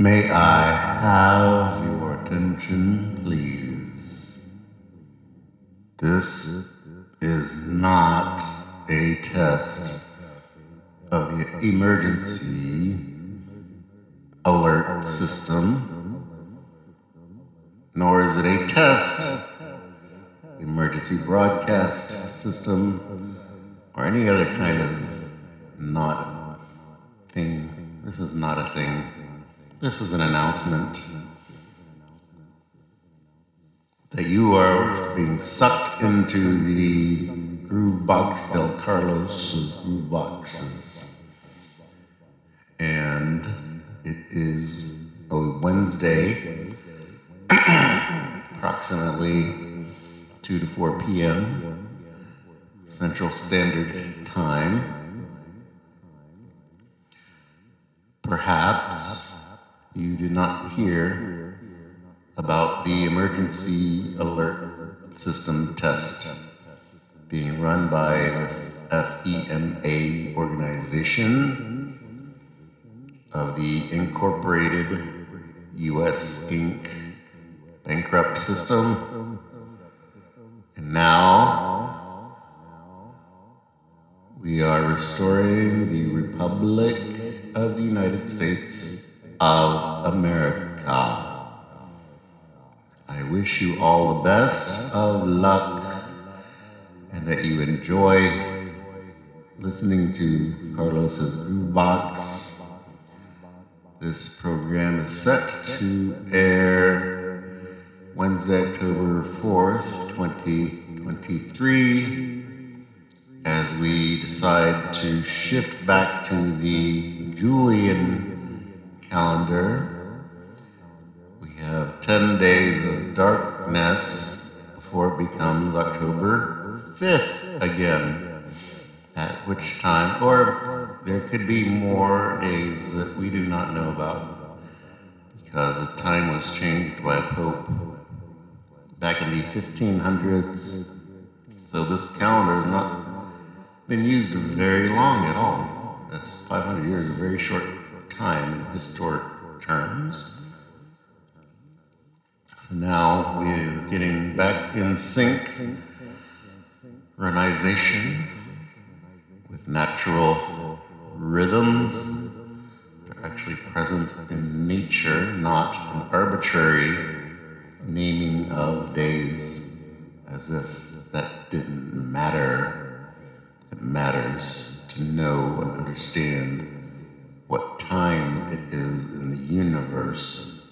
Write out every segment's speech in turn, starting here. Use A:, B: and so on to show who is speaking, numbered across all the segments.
A: May I have your attention, please? This is not a test of the emergency alert system, nor is it a test emergency broadcast system or any other kind of not thing. This is not a thing. This is an announcement that you are being sucked into the groove box del Carlos's groove boxes. And it is a Wednesday, approximately 2 to 4 p.m. Central Standard Time. Perhaps you did not hear about the emergency alert system test being run by the FEMA organization of the Incorporated U.S. Inc. bankrupt system. And now we are restoring the Republic of the United States of America. I wish you all the best of luck and that you enjoy listening to Carlos's Groove Box. This program is set to air Wednesday, October 4th, 2023, as we decide to shift back to the Julian calendar. We have 10 days of darkness before it becomes October 5th again. At which time, or there could be more days that we do not know about because the time was changed by a pope back in the 1500s. So this calendar has not been used very long at all. That's 500 years, a very short time in historic terms. Now we're getting back in sync, renization with natural rhythms that are actually present in nature, not an arbitrary naming of days as if that didn't matter. It matters to know and understand what time it is in the universe,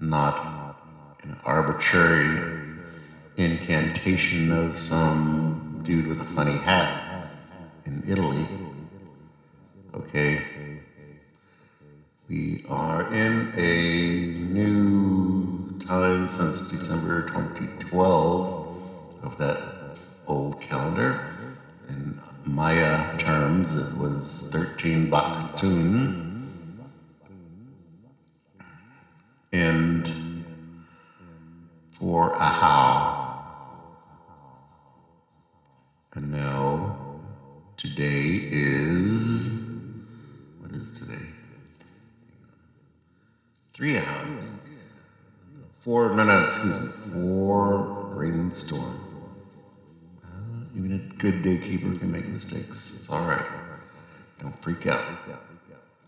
A: not an arbitrary incantation of some dude with a funny hat in Italy. Okay. We are in a new time since December 2012 of that old calendar. In Maya terms, it was 13 Baktun. And four Ahau. And now, today is. What is today? Three Ahau. Four, no, no, excuse me. Four rainstorm. A good day keeper can make mistakes. It's all right. Don't freak out.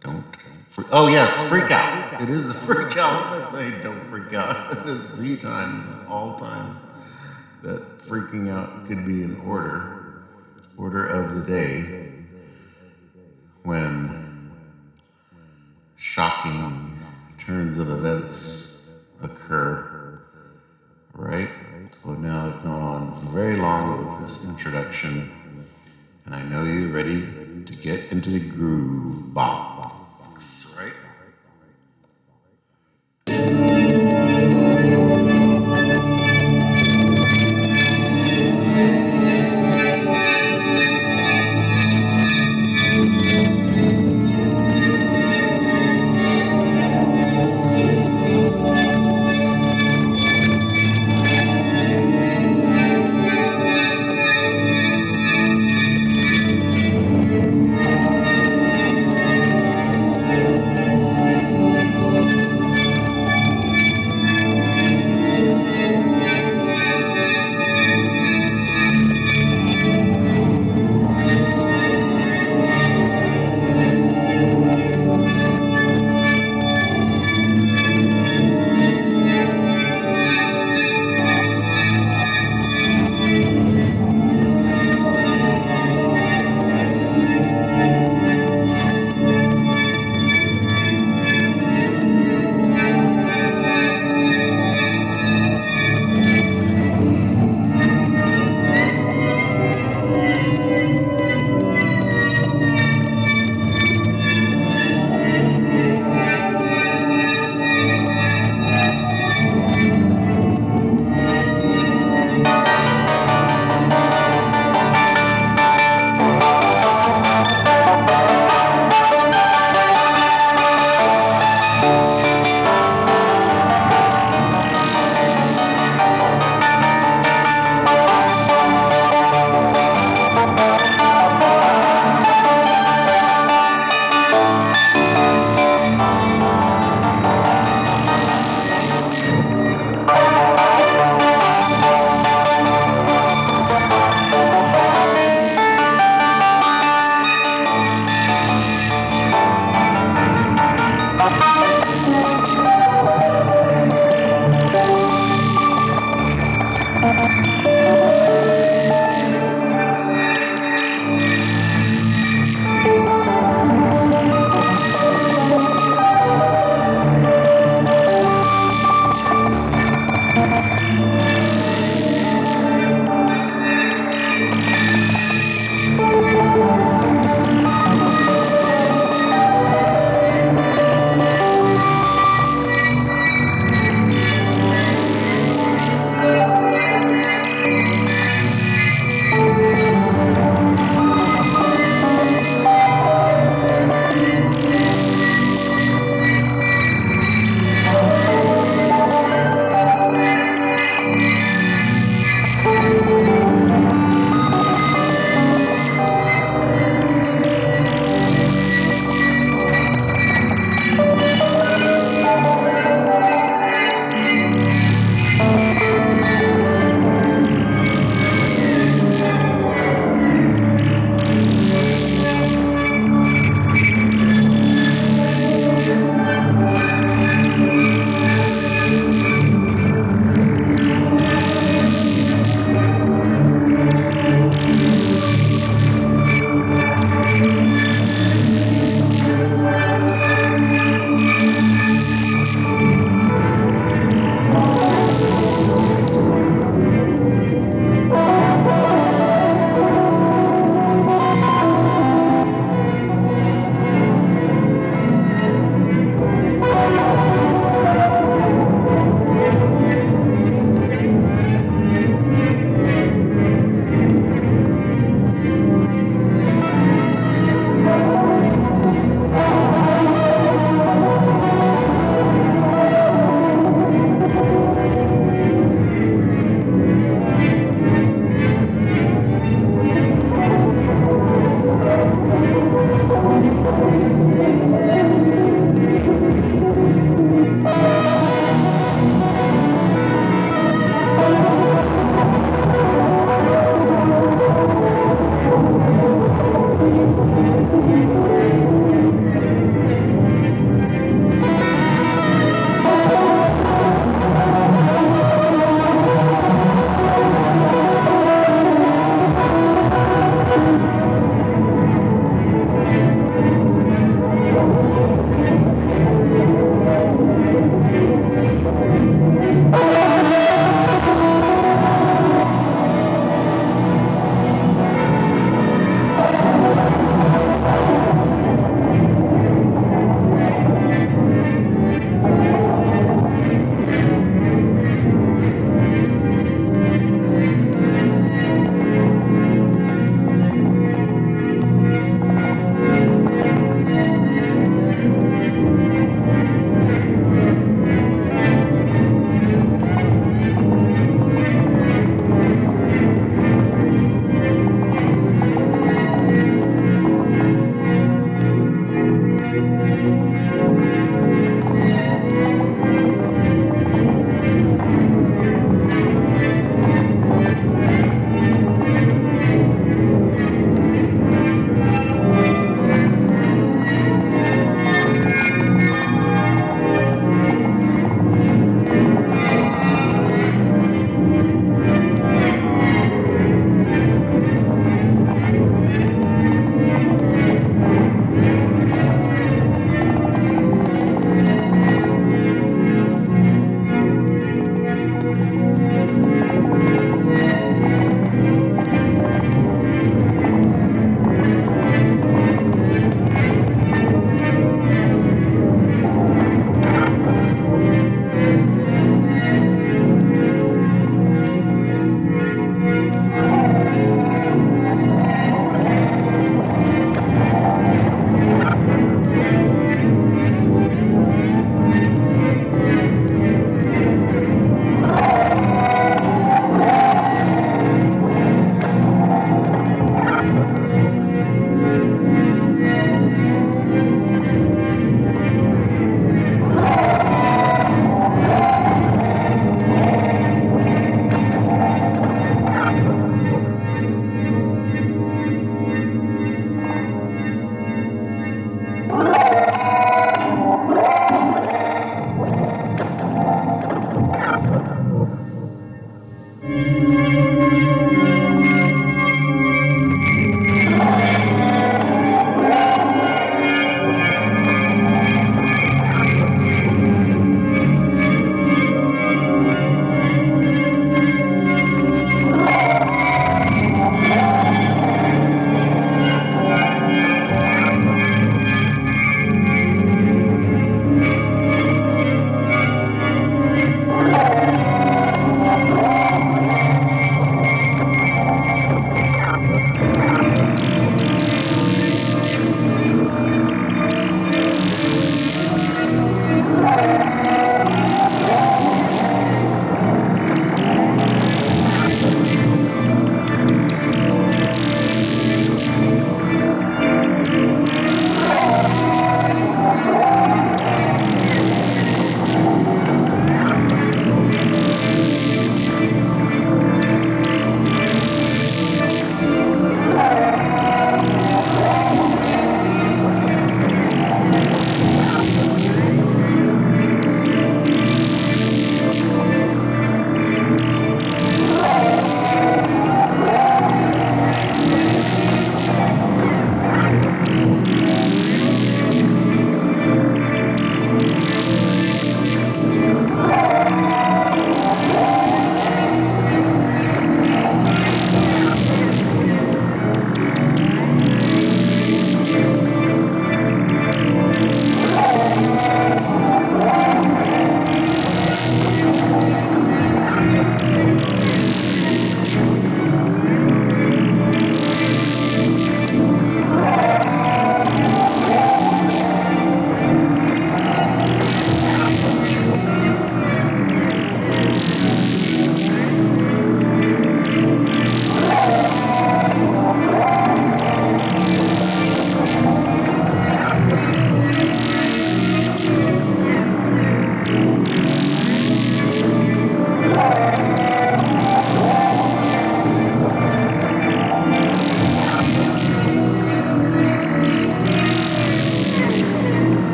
A: Don't freak. Oh yes, freak out. It is a freak out. I say don't freak out. It is the time, all times, that freaking out could be an order, order of the day, when shocking turns of events occur. Right? So now I've gone on very long with this introduction, and I know you're ready to get into the groove box,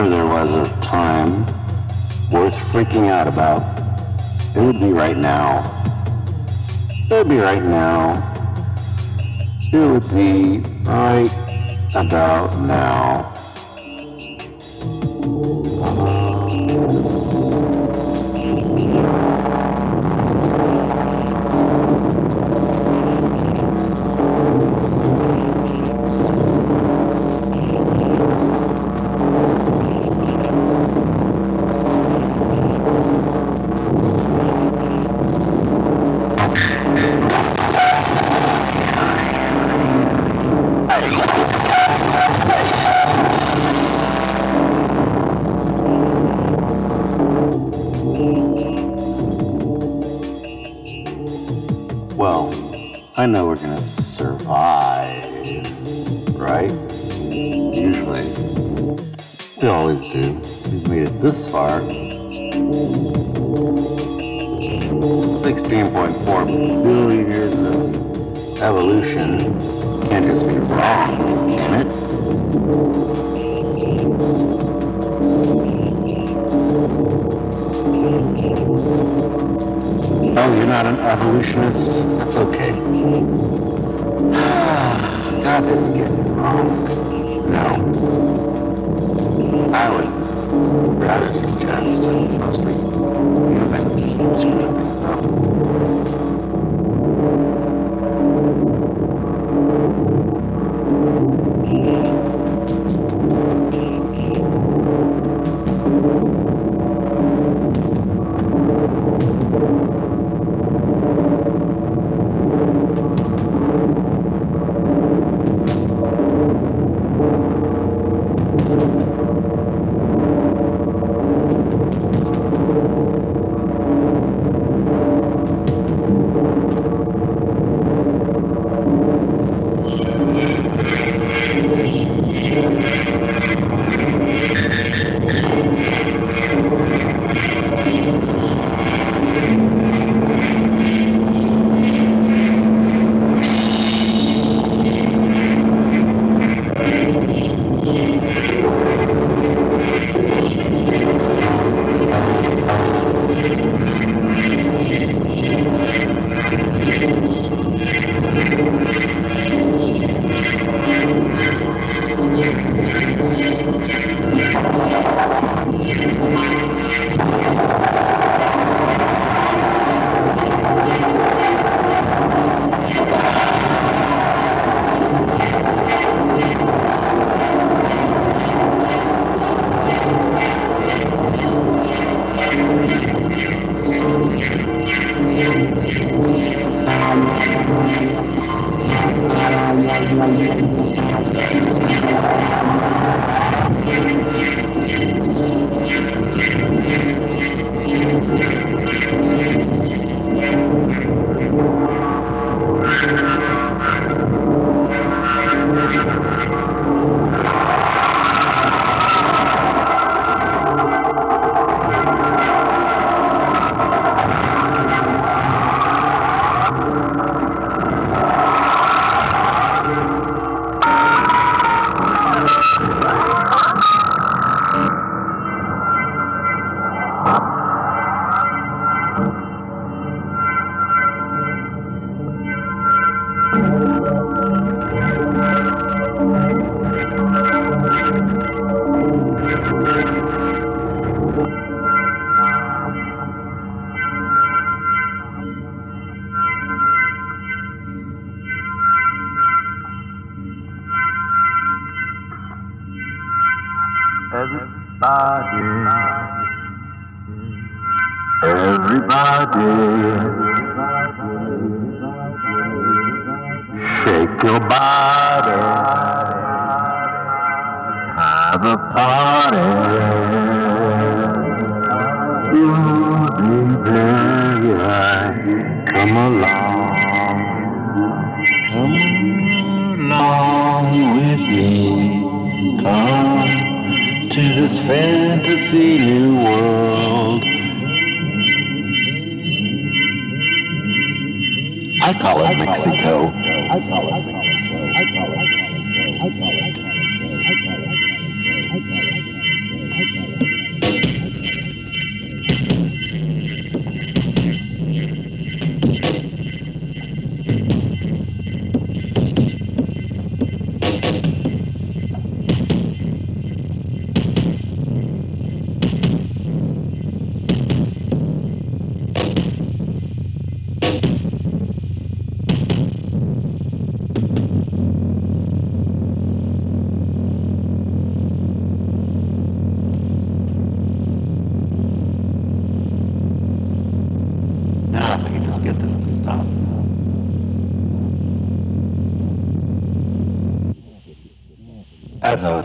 A: ever there was a time worth freaking out about, it would be right now. It would be right now. It would be right about now.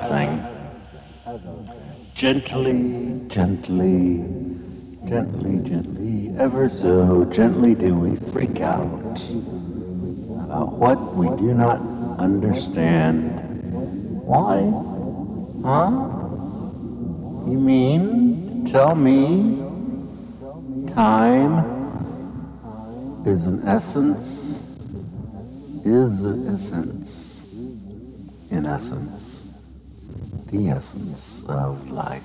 A: As I was saying, gently, gently, gently, gently, ever so gently do we freak out about what we do not understand. Why? Huh? You mean tell me time is an essence, is an essence, in essence, the essence of um, life.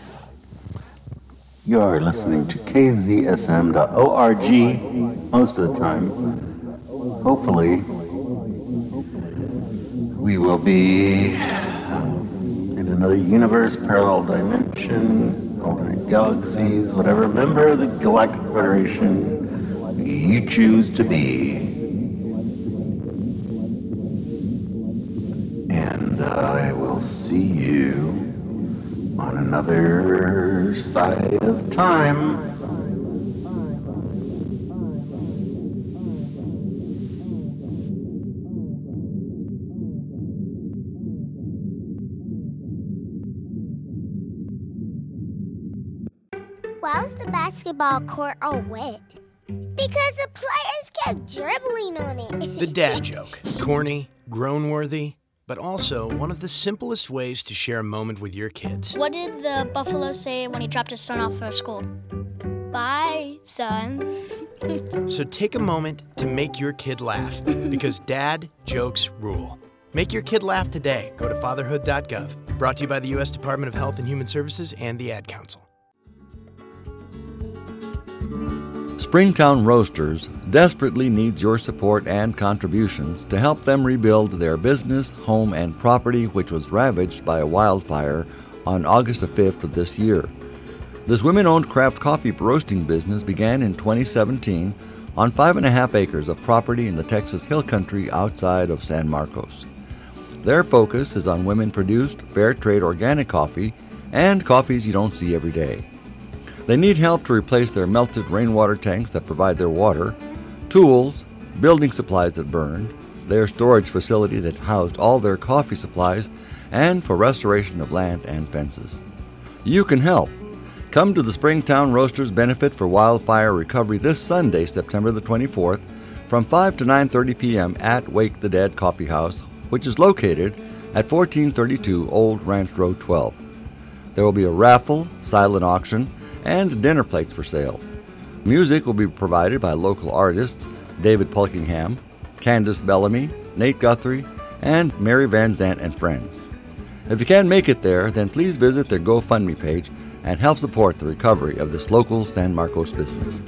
A: You're listening to kzsm.org most of the time. Hopefully, we will be um, in another universe, parallel dimension, alternate galaxies, whatever member of the Galactic Federation you choose to be. Another side of time.
B: Why was the basketball court all wet? Because the players kept dribbling on it.
C: The dad joke. Corny, groan worthy, but also one of the simplest ways to share a moment with your kids.
D: What did the buffalo say when he dropped his son off for school? Bye, son.
C: So take a moment to make your kid laugh because dad jokes rule. Make your kid laugh today. Go to fatherhood.gov. Brought to you by the U.S. Department of Health and Human Services and the Ad Council.
E: Springtown Roasters desperately needs your support and contributions to help them rebuild their business, home, and property, which was ravaged by a wildfire on August the 5th of this year. This women owned craft coffee roasting business began in 2017 on five and a half acres of property in the Texas Hill Country outside of San Marcos. Their focus is on women produced, fair trade organic coffee and coffees you don't see every day. They need help to replace their melted rainwater tanks that provide their water, tools, building supplies that burned, their storage facility that housed all their coffee supplies, and for restoration of land and fences. You can help. Come to the Springtown Roasters Benefit for Wildfire Recovery this Sunday, September the 24th, from 5 to 9:30 p.m. at Wake the Dead Coffee House, which is located at 1432 Old Ranch Road 12. There will be a raffle, silent auction, and dinner plates for sale. Music will be provided by local artists David Pulkingham, Candace Bellamy, Nate Guthrie, and Mary Van Zant and friends. If you can't make it there, then please visit their GoFundMe page and help support the recovery of this local San Marcos business.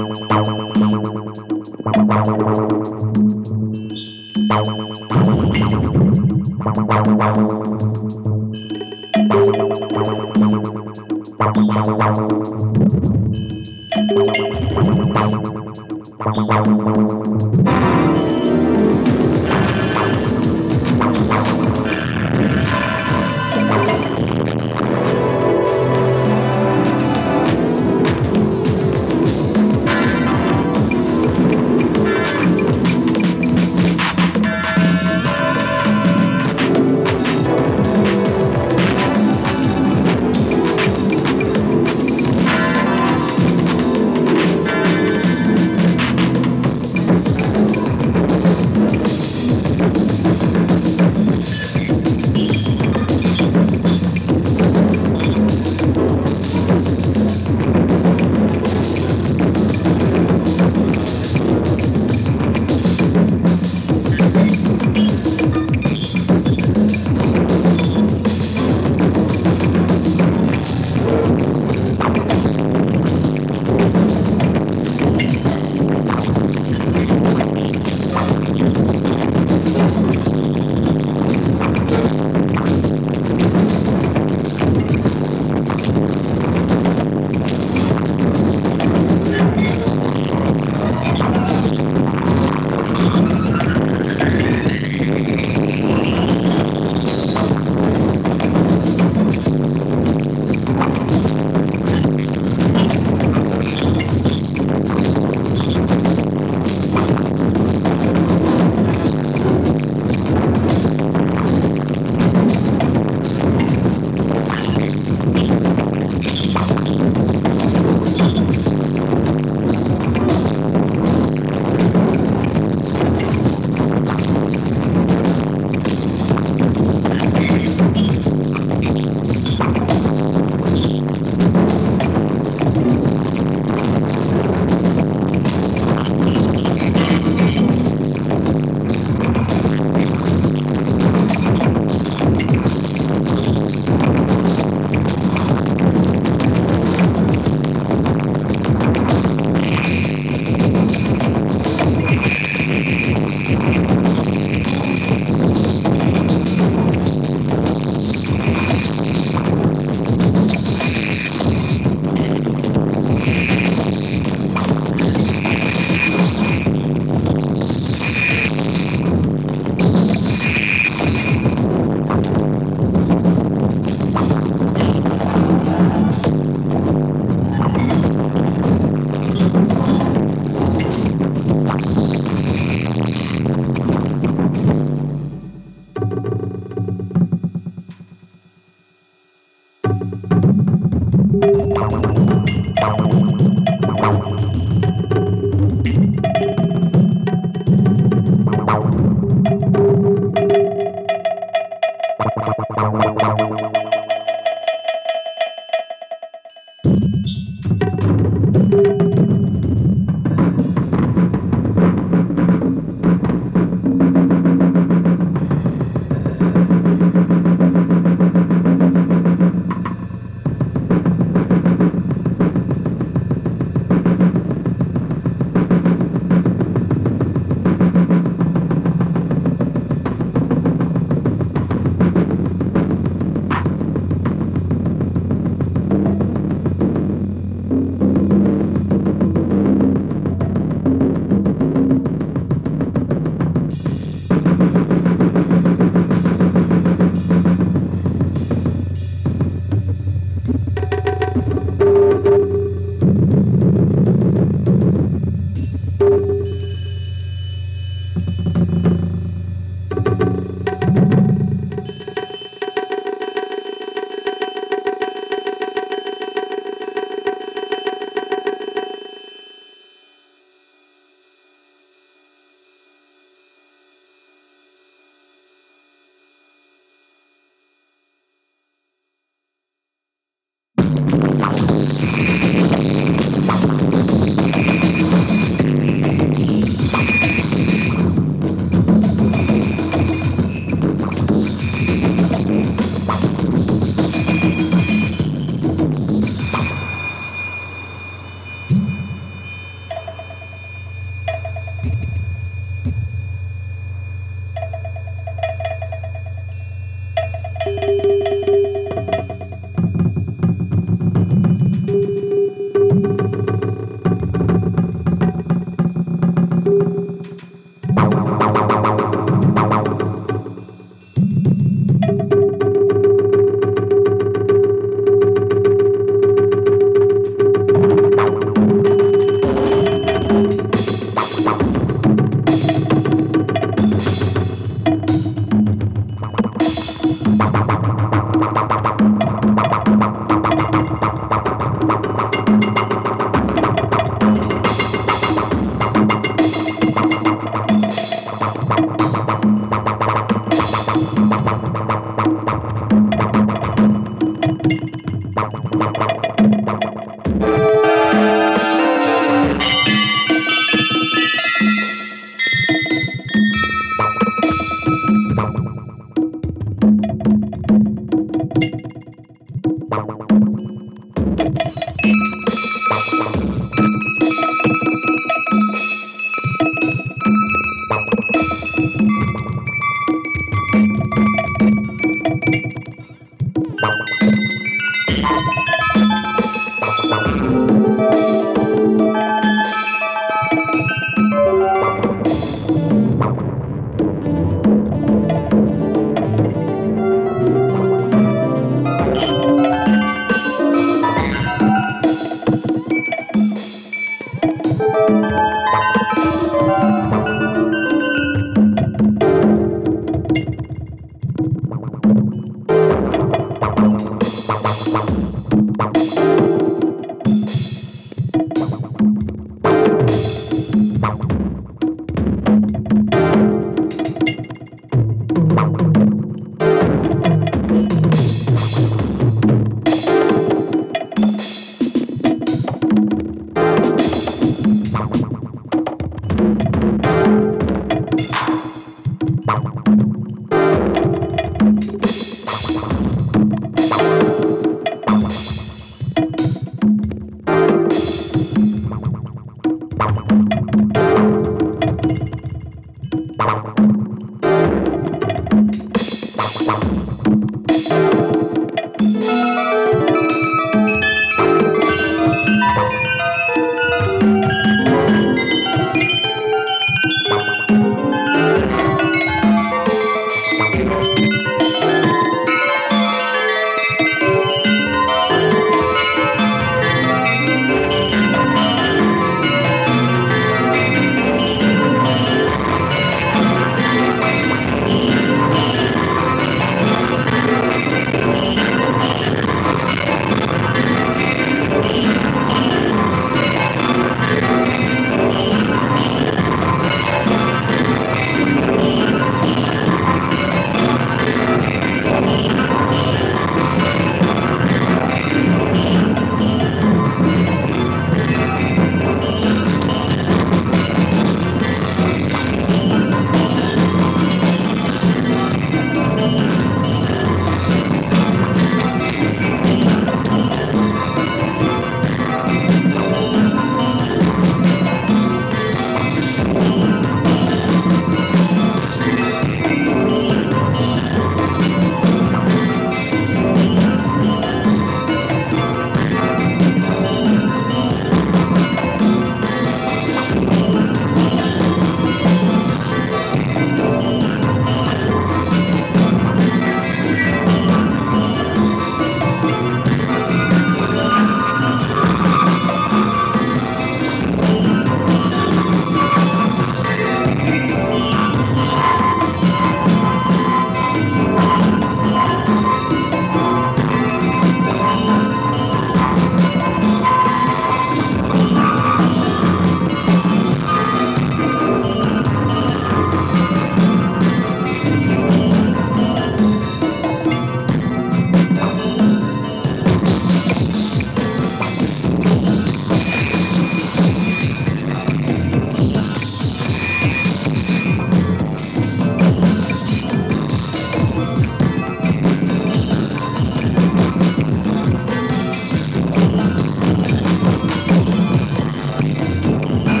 F: Música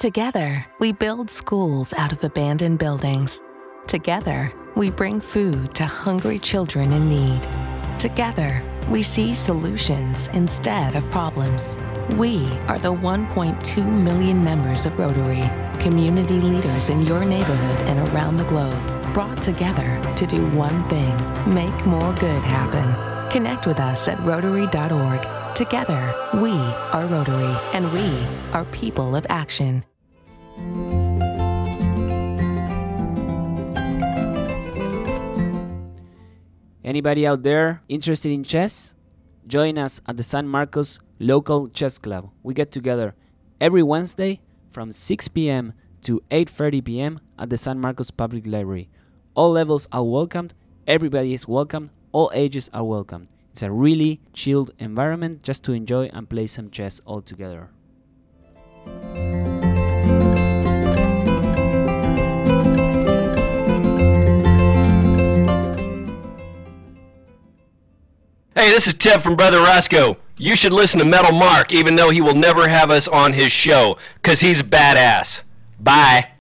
F: Together, we build schools out of abandoned buildings. Together, we bring food to hungry children in need. Together, we see solutions instead of problems. We are the 1.2 million members of Rotary, community leaders in your neighborhood and around the globe, brought together to do one thing make more good happen. Connect with us at Rotary.org. Together, we are Rotary, and we are people of action.
G: Anybody out there interested in chess? Join us at the San Marcos Local Chess Club. We get together every Wednesday from 6 p.m. to 8:30 p.m. at the San Marcos Public Library. All levels are welcomed, everybody is welcome, all ages are welcome. It's a really chilled environment just to enjoy and play some chess all together.
H: Hey, this is Ted from Brother Roscoe. You should listen to Metal Mark, even though he will never have us on his show, because he's badass. Bye.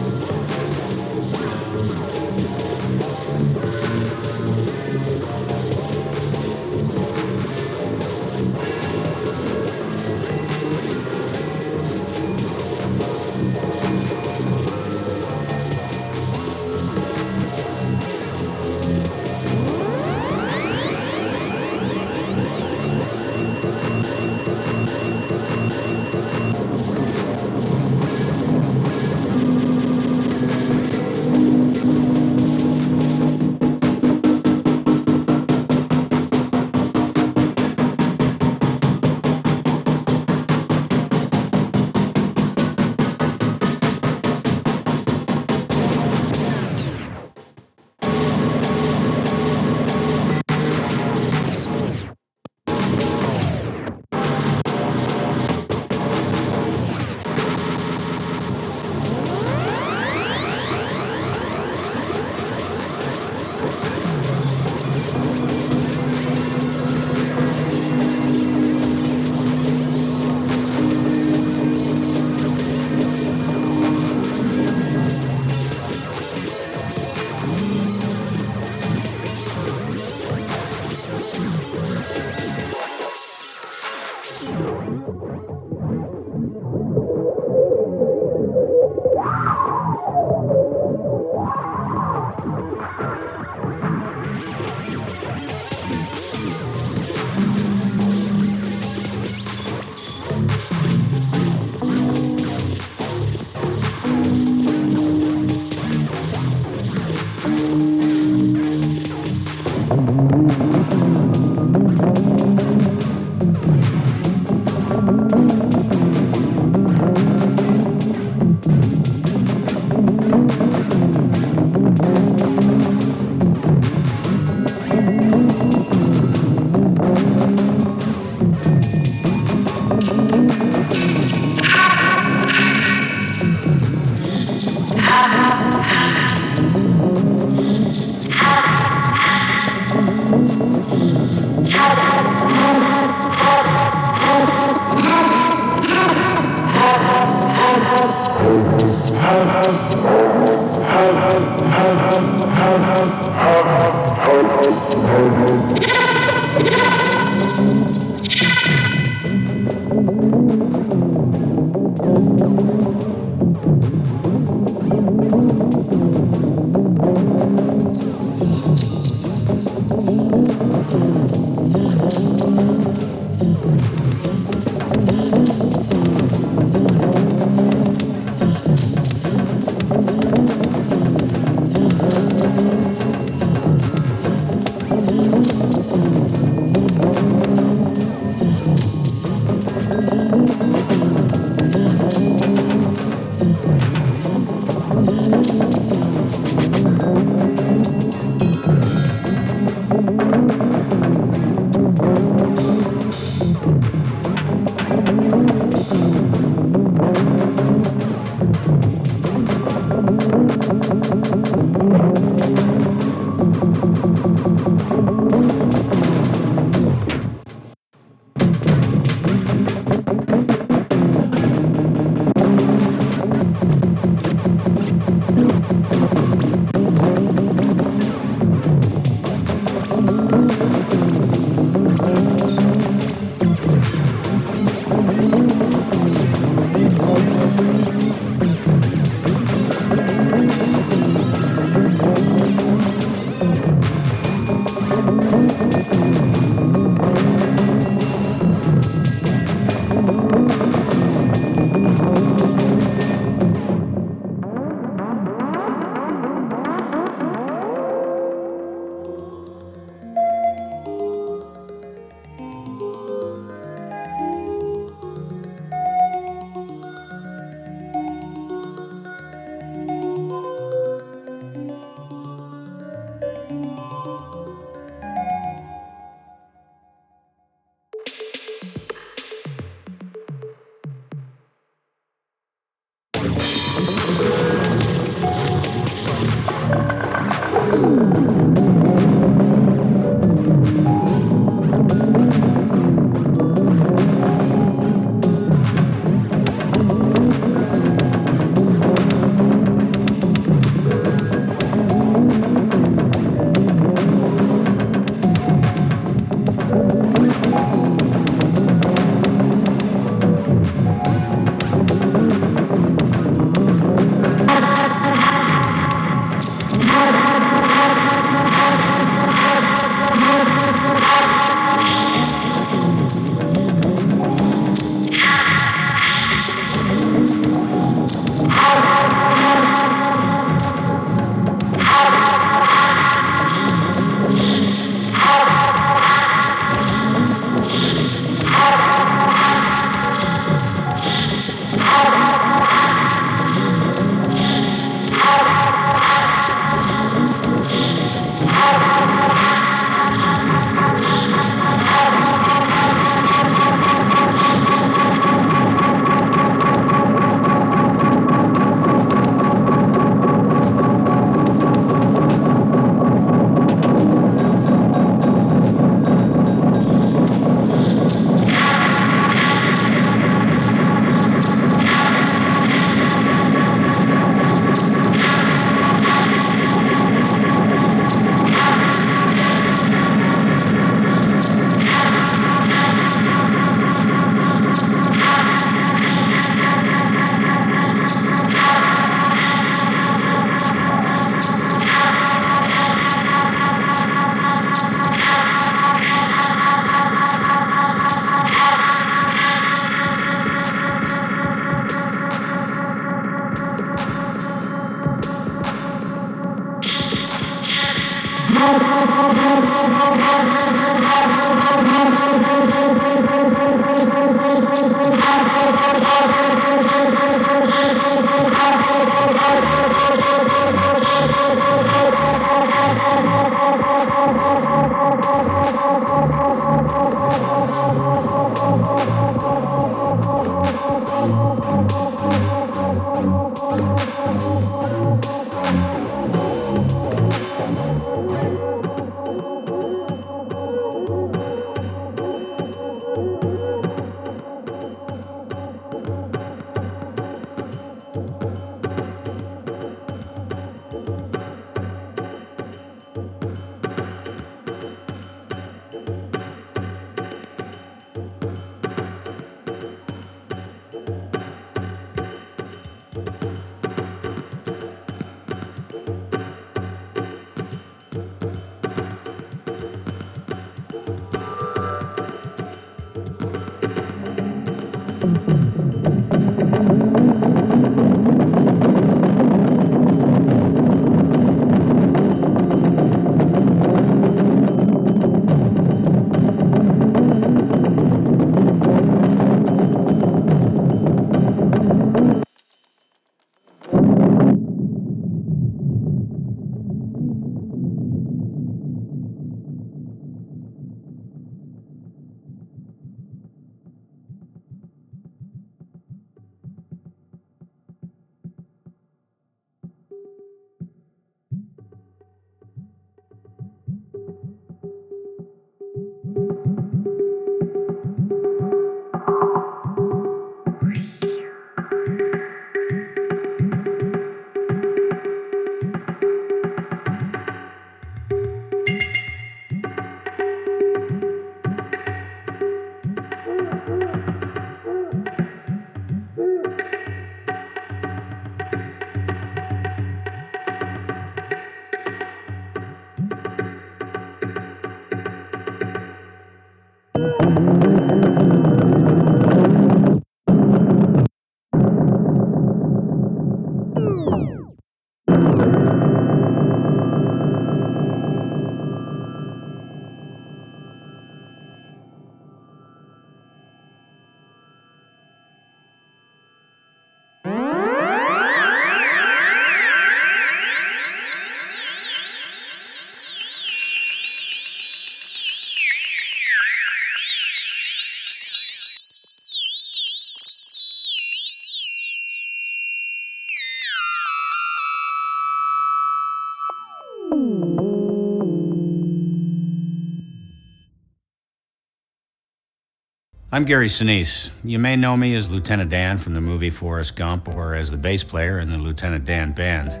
I: I'm Gary Sinise. You may know me as Lieutenant Dan from the movie Forrest Gump or as the bass player in the Lieutenant Dan Band.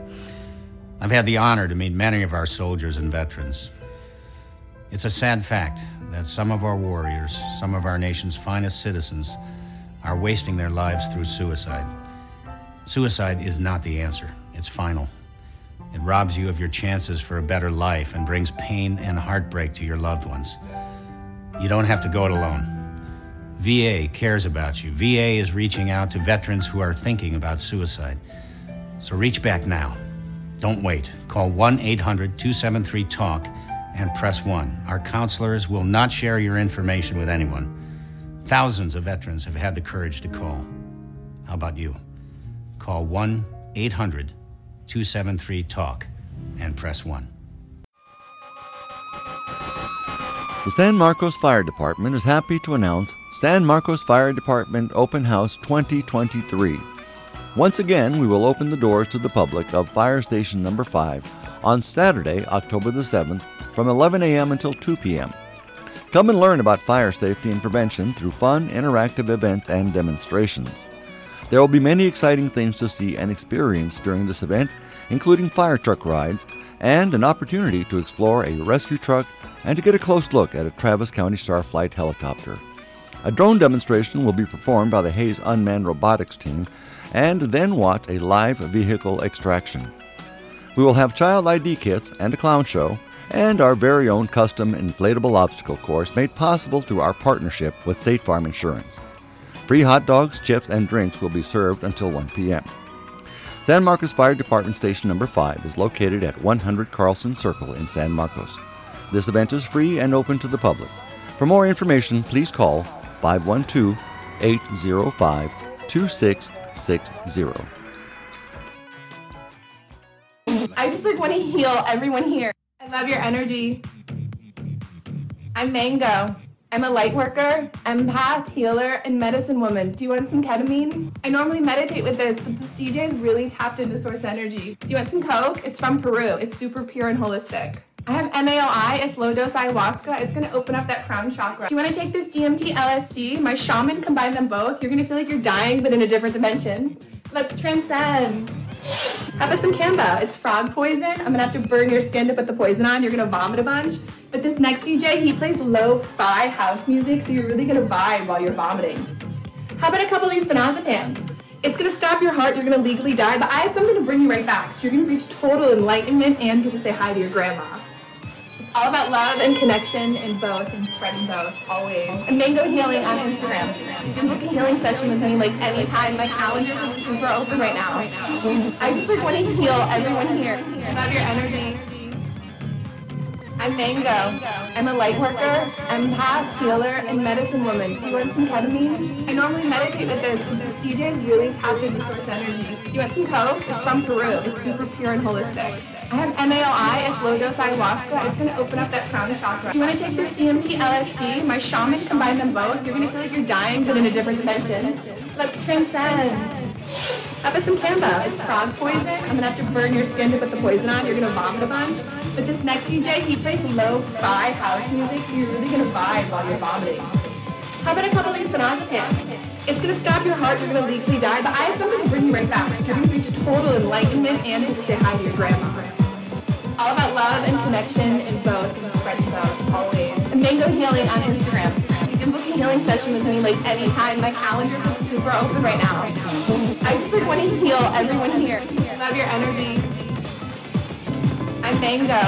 I: I've had the honor to meet many of our soldiers and veterans. It's a sad fact that some of our warriors, some of our nation's finest citizens, are wasting their lives through suicide. Suicide is not the answer, it's final. It robs you of your chances for a better life and brings pain and heartbreak to your loved ones. You don't have to go it alone. VA cares about you. VA is reaching out to veterans who are thinking about suicide. So reach back now. Don't wait. Call 1 800 273 TALK and press 1. Our counselors will not share your information with anyone. Thousands of veterans have had the courage to call. How about you? Call 1 800 273 TALK and press 1.
E: The San Marcos Fire Department is happy to announce San Marcos Fire Department Open House 2023. Once again, we will open the doors to the public of Fire Station Number 5 on Saturday, October the 7th from 11 a.m. until 2 p.m. Come and learn about fire safety and prevention through fun, interactive events and demonstrations. There will be many exciting things to see and experience during this event, including fire truck rides and an opportunity to explore a rescue truck and to get a close look at a Travis County Starflight helicopter. A drone demonstration will be performed by the Hays Unmanned Robotics team and then watch a live vehicle extraction. We will have child ID kits and a clown show and our very own custom inflatable obstacle course made possible through our partnership with State Farm Insurance. Free hot dogs, chips, and drinks will be served until 1 p.m. San Marcos Fire Department Station Number 5 is located at 100 Carlson Circle in San Marcos. This event is free and open to the public. For more information, please call 512 805 2660.
J: I just like want to heal everyone here. I love your energy. I'm Mango. I'm a light worker, empath, healer, and medicine woman. Do you want some ketamine? I normally meditate with this, but this DJ is really tapped into source energy. Do you want some coke? It's from Peru. It's super pure and holistic. I have MAOI, it's low dose ayahuasca. It's gonna open up that crown chakra. Do you wanna take this DMT LSD? My shaman combined them both. You're gonna feel like you're dying, but in a different dimension. Let's transcend. How about some Kambo? It's frog poison. I'm gonna have to burn your skin to put the poison on. You're gonna vomit a bunch. But this next DJ, he plays lo-fi house music, so you're really gonna vibe while you're vomiting. How about a couple of these Spinazepams? It's gonna stop your heart, you're gonna legally die, but I have something to bring you right back. So you're gonna reach total enlightenment and get to say hi to your grandma. All about love and connection and both and spreading both, always. And Mango Healing on Instagram. You can book a healing session with me like anytime. My calendar is super open right now. I just like want to heal everyone here. Love your energy. I'm Mango. I'm a light worker, empath, healer, and medicine woman. Do you want some ketamine? I normally meditate with this, but this DJ is really tapped into source energy. Do you want some coke? It's from Peru. It's super pure and holistic. I have MAOI, it's low dose ayahuasca. It's gonna open up that crown chakra. Do you wanna take this DMT LSD? My shaman combined them both. You're gonna feel like you're dying, but in a different dimension. Let's transcend. How about some Kambo? It's frog poison. I'm gonna have to burn your skin to put the poison on. You're gonna vomit a bunch. But this next DJ, he plays low-fi house music, so you're really gonna vibe while you're vomiting. How about a couple of these Spinazepams? It's gonna stop your heart, you're gonna legally die, but I have something to bring you right back. So you're gonna reach total enlightenment and to say hi to your grandma. All about love and connection and both and spreading both, always. Mango Healing on Instagram. You can book a healing session with me like anytime. My calendar is super open right now. I just like want to heal everyone here. Love your energy. I'm Mango.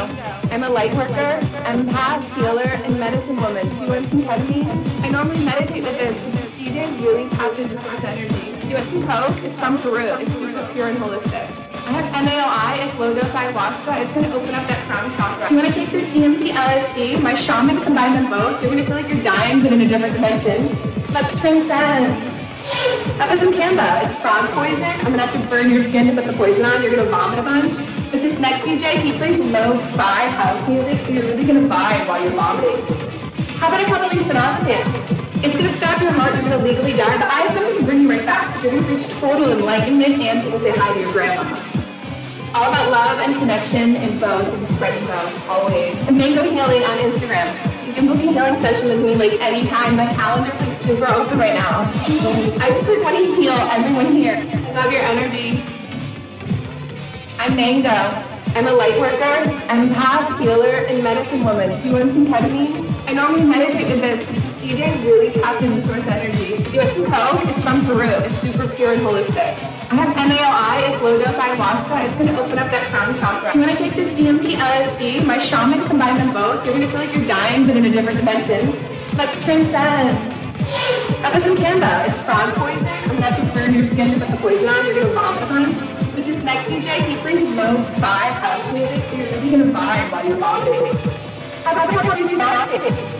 J: I'm a light worker, empath, healer, and medicine woman. Do you want some ketamine? I normally meditate with this DJ really tapped into source energy. Do you want some coke? It's from Peru. It's super pure and holistic. I have MAOI, it's low dose ayahuasca. It's gonna open up that crown chakra. Do you wanna take this DMT LSD? My shaman combined them both. You're gonna feel like you're dying but in a different dimension. Let's transcend. That was in Kambo. It's frog poison. I'm gonna have to burn your skin to put the poison on. You're gonna vomit a bunch. But this next DJ, he plays lo-fi house music, so you're really gonna vibe while you're vomiting. How about a couple of these Spinozepams? It's gonna stop your heart, you're gonna legally die, but I have something to bring you right back. So you're gonna reach total enlightenment and people say hi to your grandma. All about love and connection in both and spreading both, always. And Mango Healing on Instagram. You can book a healing session with me like anytime. My calendar's like super open right now. I just like want to heal everyone here. Love your energy. I'm Mango. I'm a light worker, empath, healer, and medicine woman. Do you want some ketamine? I normally meditate with this. DJ really tapped into source energy. Do some coke? It's from Peru. It's super pure and holistic. I have MAOI, it's low dose ayahuasca. It's gonna open up that crown chakra. You wanna take this DMT LSD? My shaman combined them both. You're gonna feel like you're dying but in a different dimension. Let's transcend. That was in Kambo. It's frog poison. I'm gonna have to burn your skin to put the poison on. You're gonna vomit a bunch. But this next DJ, he plays lo-fi house music, so you're really gonna vibe while you're vomiting. How about how you do that?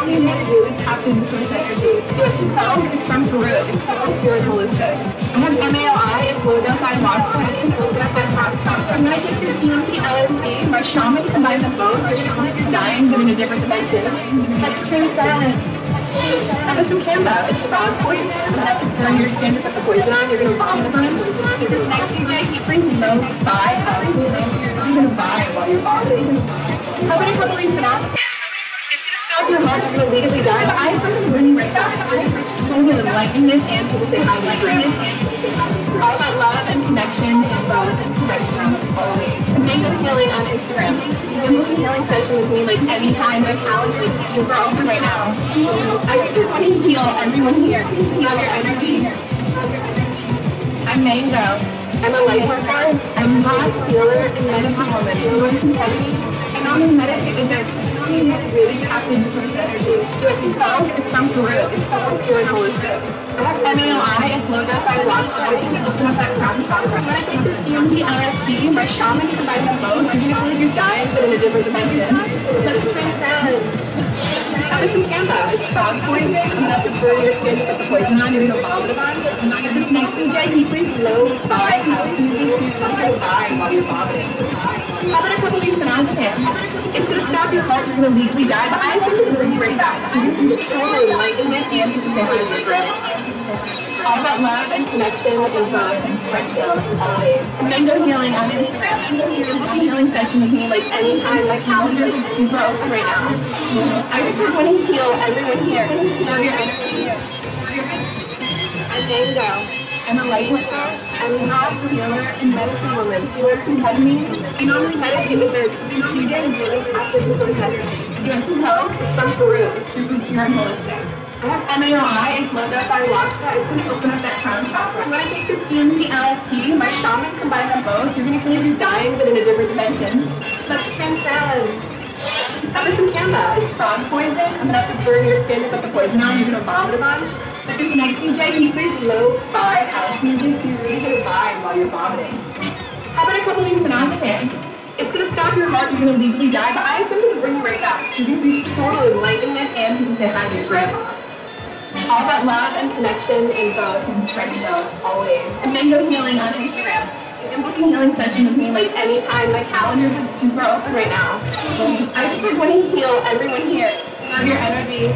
J: Really? It's from Peru. It's super pure and holistic. I have MAOI, it's low dose ayahuasca. That crown chakra. I'm gonna take this DMT LSD. My shaman combined them both. Gonna like dying but in a different dimension. Let's transcend. That was some Kambo. It's frog poison. To burn your skin to put the poison on. You're gonna vomit a bunch. This next DJ, he brings lo-fi house music, you're gonna vibe while you're vomiting. How about a couple of these Spinozepams? Legally but I something bring right back. Total enlightenment and people say hi. All about love and connection in both and connection always. And Mango Healing on Instagram. You can book a healing session with me like anytime. My calendar is super open right now. I just want to heal everyone here. Heal your energy. I'm Mango. I'm a light worker, I'm not healer, and medicine woman. You want some ketamine? I this. Is really into source energy. You coke? It's from Peru. It's super pure and have MAOI, it's low dose ayahuasca. It's gonna open up that crown chakra. I'm gonna take this DMT LSD. My shaman combined them both. You're gonna feel like you're dying but in a different dimension. Let's transcend. Was some Kambo. It's frog poison. I'm have to burn your skin to put the poison on. You're gonna vomit a bunch. And this next DJ, he plays low-fi house music, you're not gonna die while you're vomiting. How about a couple of these Spinozepams? It's gonna stop your heart. You're gonna legally die, but I have something to bring you right back. So you're gonna total enlightenment and people say hi to your grandma. All about love and connection in both and uh, friendship. And Mango Healing on Instagram. Book a healing session with me like anytime. My calendar is super open right now. I just want to heal everyone here. Love. I'm Mango. I'm a light worker. I'm a not healer and medicine woman. Do you want some ketamine? I normally meditate with this. DJ really tapped into source energy. Do you want some coke? It's from Peru. It's super pure and holistic. I have MAOI, it's low dose ayahuasca. Gonna open up that crown chakra. I'm gonna take this DMT LSD. My shaman combined them both. You're gonna feel like you're dying but in a different dimension. Let's transcend. That was some Kambo. It's frog poison. I'm gonna have to burn your skin to put the poison on. You're gonna vomit a bunch. But this next DJ, he plays low-fi house music, so you're really gonna vibe while you're vomiting. How about a couple of these Spinozepams? It's gonna stop your heart. You're gonna legally die, but I have something to bring you right back. So you're gonna reach total enlightenment and people say hi to your grandma. All about love and connection in both and spreading both always. And Mango Healing on Instagram. You can book a healing session with me like anytime. My calendar is super open right now. I just like want to heal everyone here. Love your energy.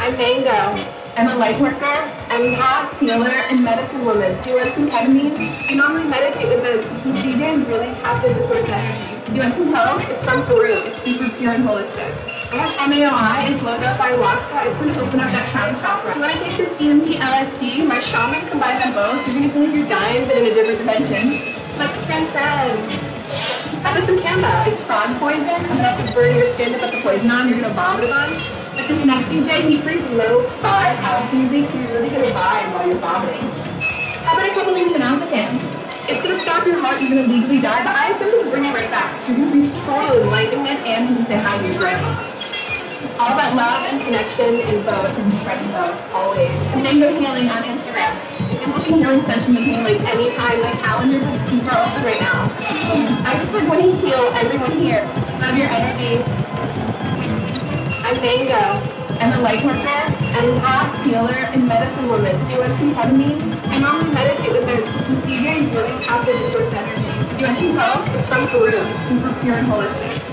J: I'm Mango. I'm a light worker, empath, healer, and medicine woman. Do you want some ketamine? I normally meditate with the CJ really tap into source energy. Do you want some coke? It's from Peru. It's super pure and holistic. Have MAOI, it's low dose ayahuasca. It's gonna open up that crown chakra. Do you wanna take this DMT LSD? My shaman combines them both. You're gonna feel like you're dying, but in a different dimension. Let's transcend. How about some Kambo? It's frog poison. I'm gonna have to burn your skin to put the poison on. You're gonna vomit a bunch. But this next DJ, he plays low fi house music, so you're really gonna vibe while you're vomiting. How about a couple of these Phenazepam? It's gonna stop your heart. You're gonna legally die, but I simply bring you right back. So you're gonna reach total enlightenment and can say hi to your grandma. All about love and connection in both and spreading both always. And Mango Healing on Instagram. You can book a healing session with me like anytime. My calendar is super open right now. I just like want to heal everyone here. Love your energy. I'm Mango. I'm a light worker, empath, healer, and medicine woman. Do you want some ketamine? I normally meditate with the DJ really tap into source energy. Do you want some coke? It's from Peru. It's super pure and holistic.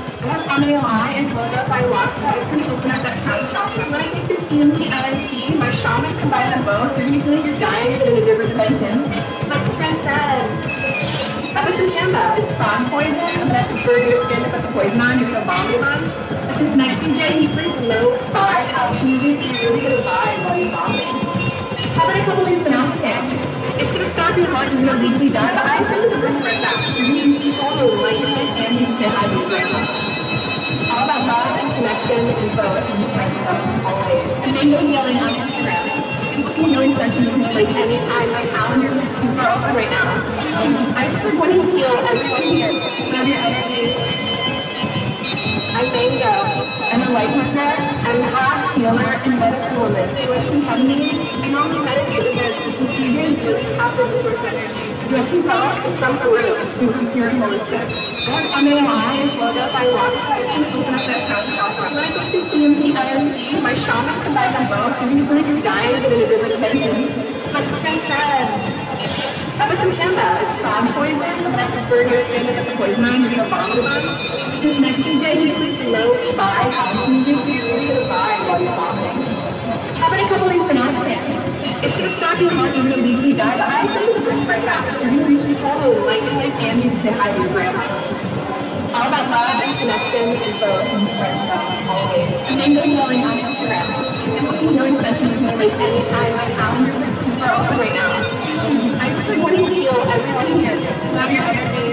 J: I have MAOI and low dose ayahuasca. It's going to open up that crown chakra. When I take this DMT LSD, my shaman combines them both. Feel like you're dying, in a different dimension. Let's transcend. How about some Kambo? It's frog poison. I'm gonna have to burn your skin to put the poison on. You're gonna vomit a bunch. But this next DJ, he plays low fi house music, so you're really gonna vibe while you're. How about a couple of these Phenazepam? It's gonna stop your heart. You're gonna legally die, but I send it to bring you right back. So you're gonna reach total enlightenment and you can say hi to. All about love and connection and and always. And Mango Healing on Instagram. You can book a healing session me like anytime. My calendar is super open right now. I just like want to heal everyone here. Love your energy. I'm Mango. I'm a light worker, empath, healer, and medicine woman. Do you want some ketamine? I normally meditate with the CJ really tap into source energy. You some coke? It's from Peru. Super pure and holistic. I have MAOI and low dose ayahuasca. It's gonna open up that chakra. When I take this DMT LSD, my shaman combines them both. You're like you're dying, in a different dimension. Let's transcend. How about some? It's frog poison. I'm gonna have to put the poison on. You're gonna vomit a bunch. Next he plays low fi house music, so really gonna vibe while you're vomiting. About a couple of these Phenazepam? It's gonna stop your heart. Legally die, but I to bring right back. So gonna reach total enlightenment and you can say hi to your grandma. All about love and connection and both and love always. And Mango on Instagram. You can healing session with me like anytime. My calendar is super open right now. I just like want to heal everyone here. Love your energy.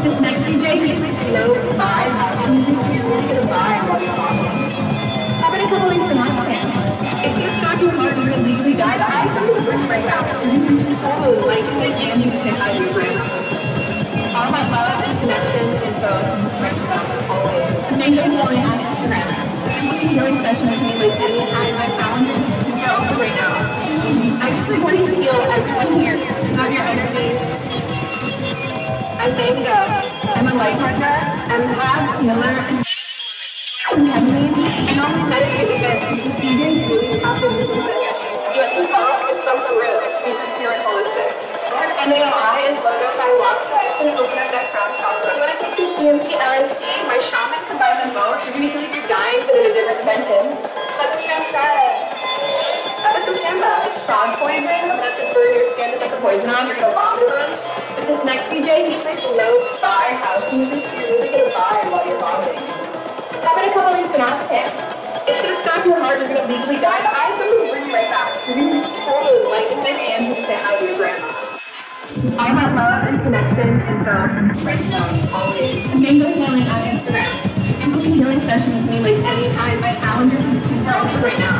J: This next DJ, fi house music, you're gonna vibe you're about these Phenazepam? It's gonna stop your. You're legally I send it to bring right. So you're gonna reach and you can say hi to your grandma. All about love and connection and both. And Mango Healing on Instagram. You session with me like. My calendar is super open right now. I just like to heal everyone here. Love your energy. I'm Mango. I'm a light worker, empath, healer, and ketamine. I normally meditate with the DJ really tap into source energy. Do you want some coke? It's from Peru. It's pure and holistic. I have and low dose ayahuasca. It's gonna open up that crown chakra. When I take this DMT LSD, my shaman combines them both. You're gonna feel like you're dying, but in a different dimension. Let's transcend. Some Kambo? It's frog poison. I'm gonna burn your skin to put the poison on. You're gonna vomit a bunch. This next DJ, he plays low fi house music, so you're really gonna vibe while you're vomiting. How about a couple of these Phenazepam? It's gonna stop your heart. You're gonna legally die, but I simply bring you right back. So you're gonna reach total enlightenment and you can say hi to your grandma. All about love and connection and and spreading love always. And Mango Healing on Instagram. You can book a healing session with me like anytime. My calendar is super open right now.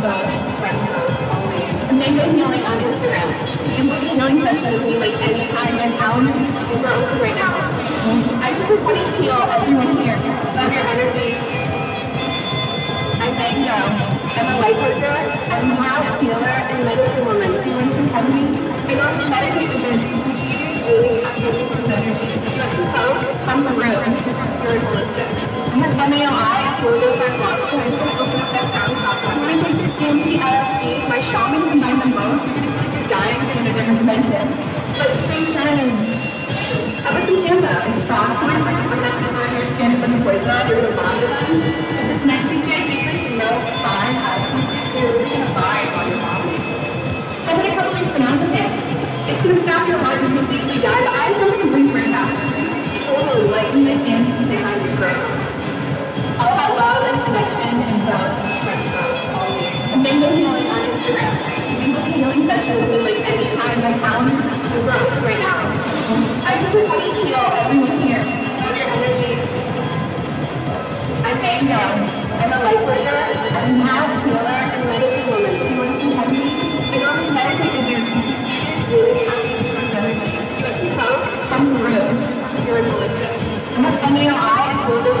J: both. And mango healing on Instagram. You can book a healing session with me like anytime and calendar is super open right now. I just want to heal everyone here. Love your energy. I'm Mango. I'm a light worker. I'm a healer and medicine woman. Do you want some company? I don't meditate with this. Really actively with energy. Do you want some coke? It's from Peru. I'm super and holistic. I have MAOI, so I'm going to open up that sound I take this DMT LSD, my shaman them both, you're dying in a different dimension. Let's transcend. How about some Kambo? It's poison. I'm not gonna burn your skin with the poison on. On it. And this next DJ, you just know fine has you're really gonna vibe while you're vomiting. How about a couple of Spinozepam? It's gonna stop your heart and completely die, but I have something to bring right back. Total enlightenment and behind your brain. All about love and connection and both You can book a healing session with me like anytime. My calendar is super open right now. I like want to heal everyone here. Love your energy. I'm Mango. I'm a light worker. I'm a health healer and medicine woman. Do you want some company? I normally meditate with you. Really happy to with everybody. Do you? It's from Peru. It's super pure and holistic. I have MAOI and Florida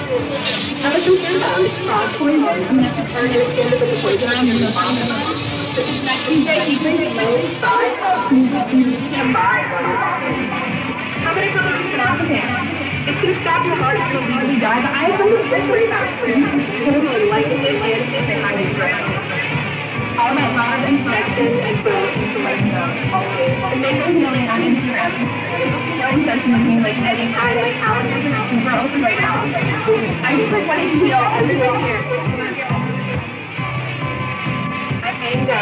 J: I have some Kambo. It's frog poison. I'm going to have to to put the poison going to vomit on it. But this next DJ, he brings it low, five, really going to vomiting. How about a couple of Spinozepam? It's going to stop your heart, it's going to legally die, but I have something to bring right back. So you can total enlightenment and behind your brain. All about love and connection and growth is the right note, always. And mango healing on Instagram. Healing session with me like anytime, my calendar is super open right now. I just like want to heal everyone here. I'm Mango.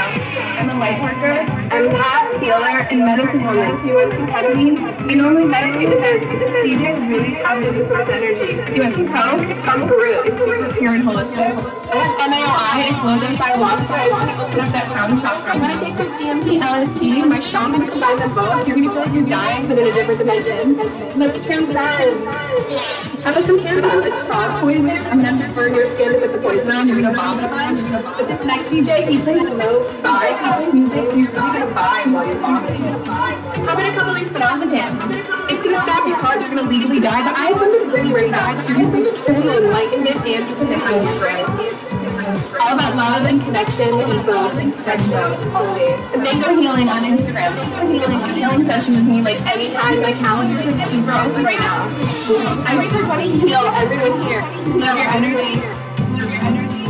J: I'm a light worker. I'm health healer and medicine woman. Do you want some ketamine? We normally meditate with this. DJs really have to with energy. Do you want some coke? It's from Peru. It's super pure and holistic. MAOI is Logan Ayahuasca. I want to open up that crown chakra. I'm gonna take this DMT LSD. My shaman combine them both. You're gonna feel like you're dying, but in a different dimension. Let's transcend. How about some Kambo? It's frog poison. I'm gonna burn your skin to put the poison on. You're gonna vomit a bunch. But this next DJ, he plays low five house music, so you're really gonna vibe while you're vomiting. How about a couple of these Spinozepam? It's gonna stop your heart. You're gonna legally die. But I have something right back. So you're gonna feel total enlightenment and behind your brain. All about love and connection and both and friendship mango healing on Instagram. Mango healing on healing session with me like anytime. My calendar is open right now. I just like want to heal everyone here. Love your energy. Love your energy.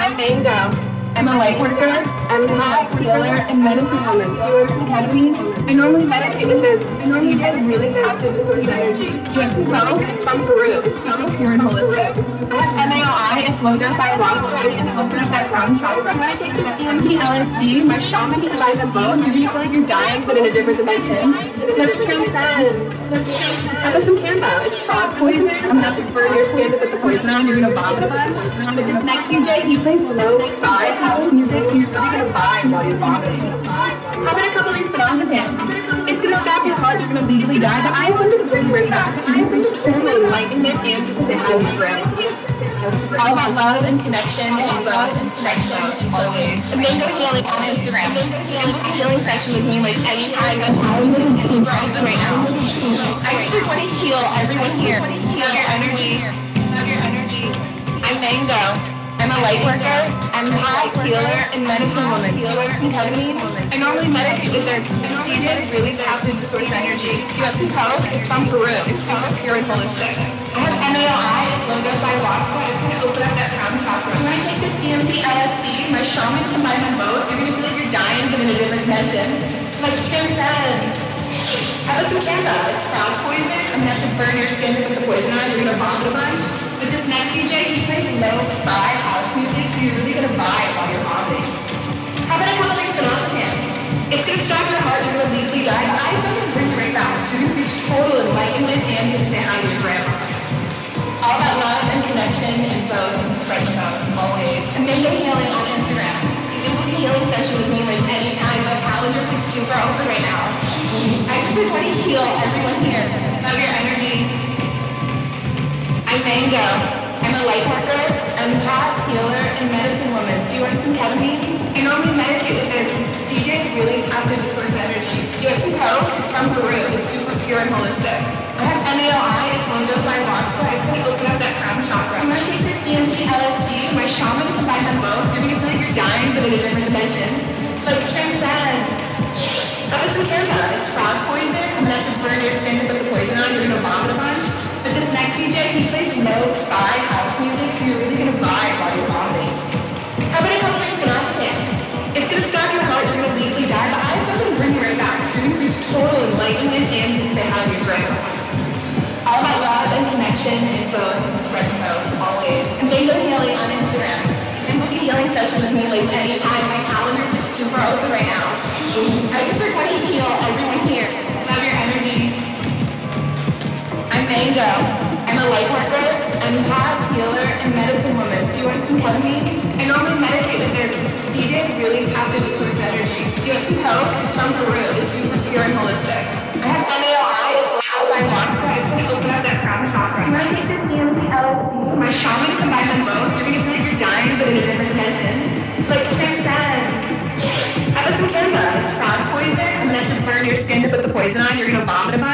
J: I'm Mango. I'm a light worker. empath, healer, and medicine woman. Do you want some ketamine? I normally meditate with this. I normally get really tapped into source energy. You want some coke? It's from Peru. It's super pure and holistic. MAOI, it's low dose ayahuasca. Gonna open up that crown chakra. I'm gonna take this DMT LSD. My shaman combines them both. You're gonna feel like you're dying, but in a different dimension. Let's transcend. How about some Kambo? It's frog poison. I'm have to burn your skin to put the poison on. You're gonna vomit a bunch. This next DJ, he plays low fi house music, so you're really gonna vibe while you're. How about a couple of these Spinozepams? It's gonna stop your heart, you're gonna legally die, but I have something to bring you right back. So you're gonna reach total enlightenment and you can say hi to your grandma. All about love and connection and love and connection always. Mango Healing on Instagram. And a healing session with me like anytime. I'm open right now. I just want to heal everyone here. Love your energy. Love your energy. I'm Mango. I'm a light worker, I'm empath, healer, and medicine woman. Do you want some ketamine? I normally meditate with this. This DJ is really tapped into source energy. Do you want some coke? It's from Peru. It's super pure and holistic. I have MAOI, it's dose ayahuasca. It's going to open up that crown chakra. Do you want to take this DMT LSD? My shaman combines them both. You're going to feel like you're dying, but in a different dimension. Let's transcend. How about some Kambo? It's frog poison. I'm gonna have to burn your skin to the poison on. You're gonna vomit a bunch. But this next DJ, he plays low-fi house music, so you're really gonna vibe while you're vomiting. How about a couple of Spinozepams? It's gonna stop your heart. You're gonna legally die. But I something to bring you right back. So you're gonna reach total enlightenment and you're gonna say hi to your grandma. All about love and connection and both and spreading both always. And Mango Healing on Instagram. You can book a healing session with me like anytime. My calendar's like super open right now. To heal everyone here. Love your energy. I'm Mango. I'm a light worker, empath, healer, and medicine woman. Do you want some ketamine? I normally meditate with this. DJ is really tapped into source energy. Do you want some coke? It's from Peru. It's super pure and holistic. I have MAOI, it's low dose ayahuasca. It's gonna open up that crown chakra. I'm gonna take this DMT LSD. My shaman combines them both. You're gonna feel like you're dying, Burn your to put the poison on. You're gonna vomit a bunch. But this next DJ, he plays low-fi house music, so you're really gonna vibe while you're vomiting. How about a couple of Spinozepams? It's gonna stop your heart. You're gonna legally die, but I have something to bring you right back. So you're gonna reach total enlightenment and you can say to your grandma. All about love and connection and both spreading both always. And Mango Healing on Instagram. And book a healing session with me like anytime. My calendar's like super open right now. I just like want to heal everyone here. Mango. I'm a light worker, empath, healer, and medicine woman. Do you want some ketamine? I normally meditate with this. DJ is really tapped into source energy. Do you want some coke? It's from Peru. It's super pure and holistic. I have MAOI. It's low ayahuasca. It's gonna open up that crown chakra. Do you want to take this DMT LSD? My shaman combines them both. You're gonna feel like you're dying, but in a different dimension. Let's transcend. How about some Kambo? It's frog poison. I'm gonna have to burn your skin to put the poison on. You're gonna vomit a bunch.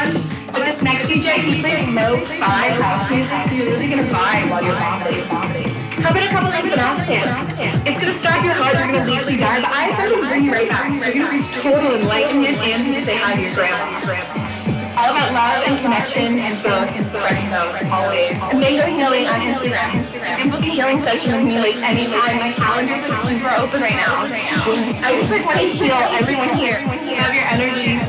J: But this next DJ, he plays low-fi house music, so you're really gonna vibe while you're vomiting. How about a couple of Spinozepams? It's gonna stop your heart. You're gonna legally die, but I something to bring you right back. So you're gonna reach total enlightenment and you say hi to your grandma. All about love and connection and both and both always. And Mango Healing on Instagram. You can book a healing session with me like anytime. My calendar's super open right now. I just like want to heal everyone here. Love your energy.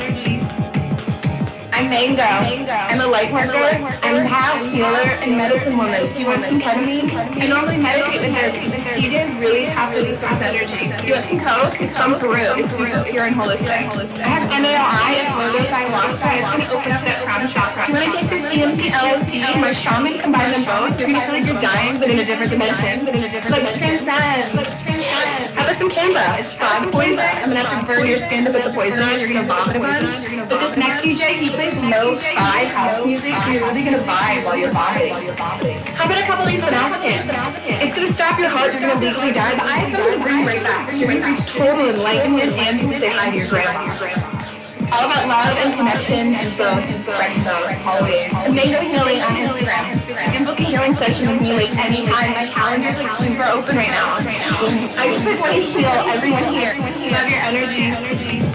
J: I'm Mango. I'm a light worker, empath, healer, and medicine woman. Do you want some ketamine? I normally meditate with this. DJ is really tapped into source energy. Do you want some coke? It's from Peru. It's super pure and holistic. I have MAOI. It's low dose ayahuasca. It's going to open up that crown chakra. Do you want to take this DMT LSD? My shaman combines them both. You're going to feel like you're dying, but in a different dimension. But in a different Let's transcend. Some Kambo? It's frog poison. I'm to have to burn your skin to put the poison on. You're to vomit a bunch. But this next DJ, he plays low-fi house music, so you're really gonna vibe while you're vomiting. How about a couple of these Spinozepams? It's gonna stop your heart, you're gonna legally die, but I have something to bring you right back. So you're gonna reach total enlightenment and you can say hi to your grandma. All about love and connection and both and both always. And Mango Healing on Instagram. You can book a healing session with me like anytime. My calendar's like super open right now. I just like want to heal everyone here. Love your energy.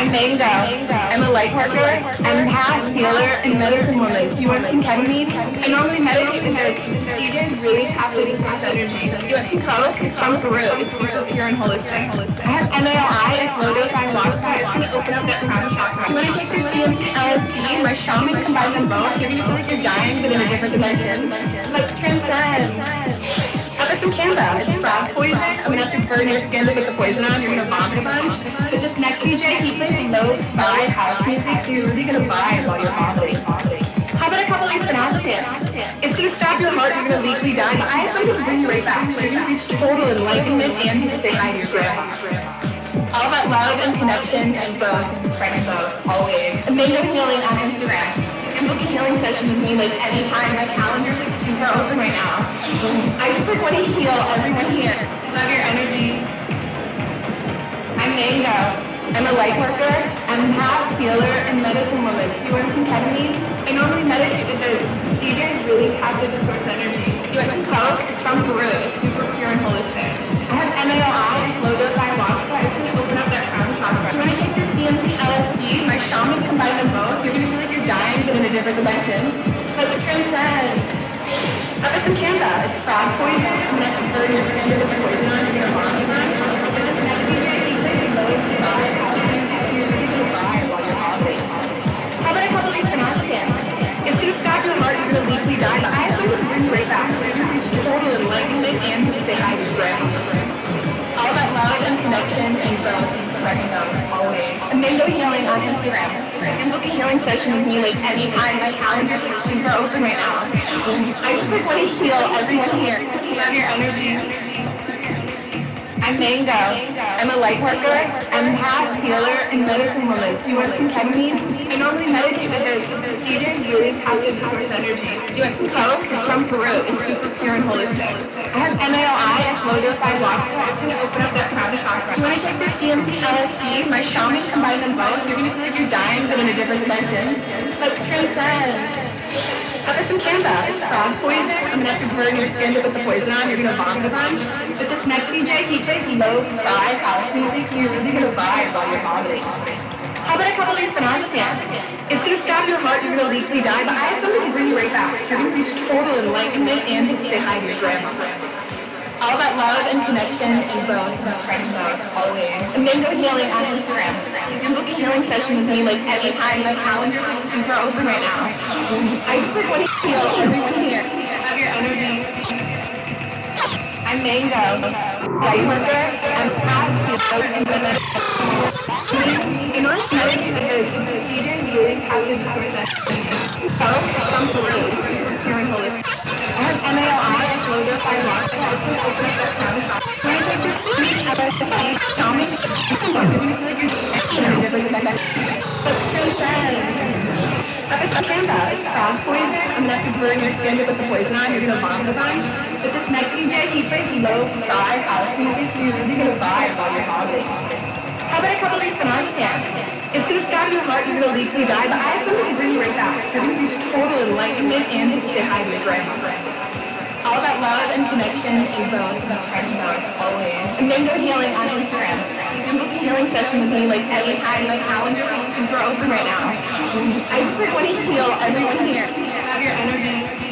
J: I'm Mango. I'm a light worker, empath, healer, and medicine woman. Do you want some ketamine? I normally meditate with those. DJs really tap into this energy. Do you want some coke? It's from Peru. It's super pure and holistic. I have MAOI. It's low dose ayahuasca. It's going to open up that crown chakra. Do you want to take this DMT LSD? My shaman combines them both. You're going to feel like you're dying, but in a different dimension. Let's transcend. How about some Kambo? It's frog poison. I'm gonna have to burn your skin to put the poison on. You're gonna vomit a bunch. But this next DJ, he plays low-fi house music, so you're really gonna vibe while you're vomiting. How about a couple of these? It's gonna stop your heart. You're gonna legally die. But I have something to bring you right back. So you're gonna reach total enlightenment and to say hi to your grandma. All about love and connection and both, friends both, always. Amazing healing on Instagram. Can book a healing session with me like anytime. My calendar's like super open right now. I just like want to heal everyone here. Love your energy. I'm Mango. I'm a light worker, empath, healer, and medicine woman. Do you want some ketamine? I normally meditate with the DJs really tapped into source energy. Do you want some coke? It's from Peru. It's super pure and holistic. Different dimension. Let's transcend. How about some Kambo? It's frog poison. I'm gonna have to burn your skin to put the poison on. You're vomit a this next DJ, he plays a low music, you're while you're. How about a couple of? It's gonna stop your heart. You're die. But I have to right back. You're and say hi to your. All about love and connection and growth and fresh love, always. Mango Healing on Instagram. Can book a healing session with me like anytime. My calendar's like super open right now. I just like want to heal everyone here. Love your energy. I'm Mango. I'm a light worker, empath, healer, and medicine woman. Do you want some ketamine? I normally meditate with the DJs really tap into source energy. Do you want some coke? It's from Peru. It's super pure and holistic. I have MAOI. It's low dose ayahuasca. It's going to open up that crown chakra. Do you want to take this DMT LSD? My shaman combines them both. You're going to you're dying, but in a different dimension. Let's transcend. How about some Kambo? It's frog poison. I'm gonna have to burn your skin to put the poison on. You're gonna vomit a bunch. But this next DJ, he plays low-fi house music, so you're really gonna vibe while you're vomiting. How about a couple of these Phenazepam? It's gonna stop your heart. You're gonna legally die. But I have something to bring you right back. So you're gonna reach total enlightenment and say hi to your grandma. All about love and connection and growth and friends both, always. And Mango Healing on Instagram. You can book a healing session with me like anytime. My calendar's like super open right now. I just like want to heal everyone here. Love your energy. I'm Mango. Light worker. I'm and medicine. In order to meditate with the really tap into source energy. So, from Peru, super pure and holistic. I have MAOI, it's low dose ayahuasca. It's going to open up that crown chakra. When I take this LSD, shaman, you're going to feel like you're in a different dimension. Let's transcend. But it's Kambo. It's frog poison. I'm gonna have burn your skin to put the gonna vomit your heart. You're gonna legally die. But I have something to bring you right back. So you're gonna reach total enlightenment and say hi to your grandma. All about love and connection and growth and fresh love, always. And Mango Healing on Instagram. You healing session with me like anytime. My calendar's like super open right now. I just like want to heal everyone here. Love your energy.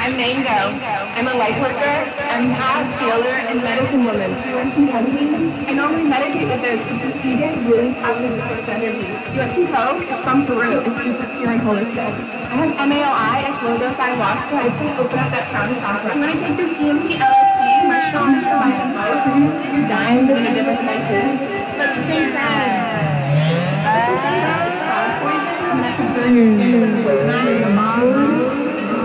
J: I'm Mango. I'm a light worker, I'm empath, healer, and medicine woman. Do you want some ketamine? I normally meditate with the the DJs really tap into source energy. Do you want some coke? It's from Peru. It's super pure and holistic. I have MAOI. It's low dose ayahuasca. It's going to open up that crown chakra. Do you want to take this DMT LSD? Them both. You're going to feel you're dying, in a different dimension. Let's. It's frog poison. I'm have to burn your skin poison on. You're gonna vomit.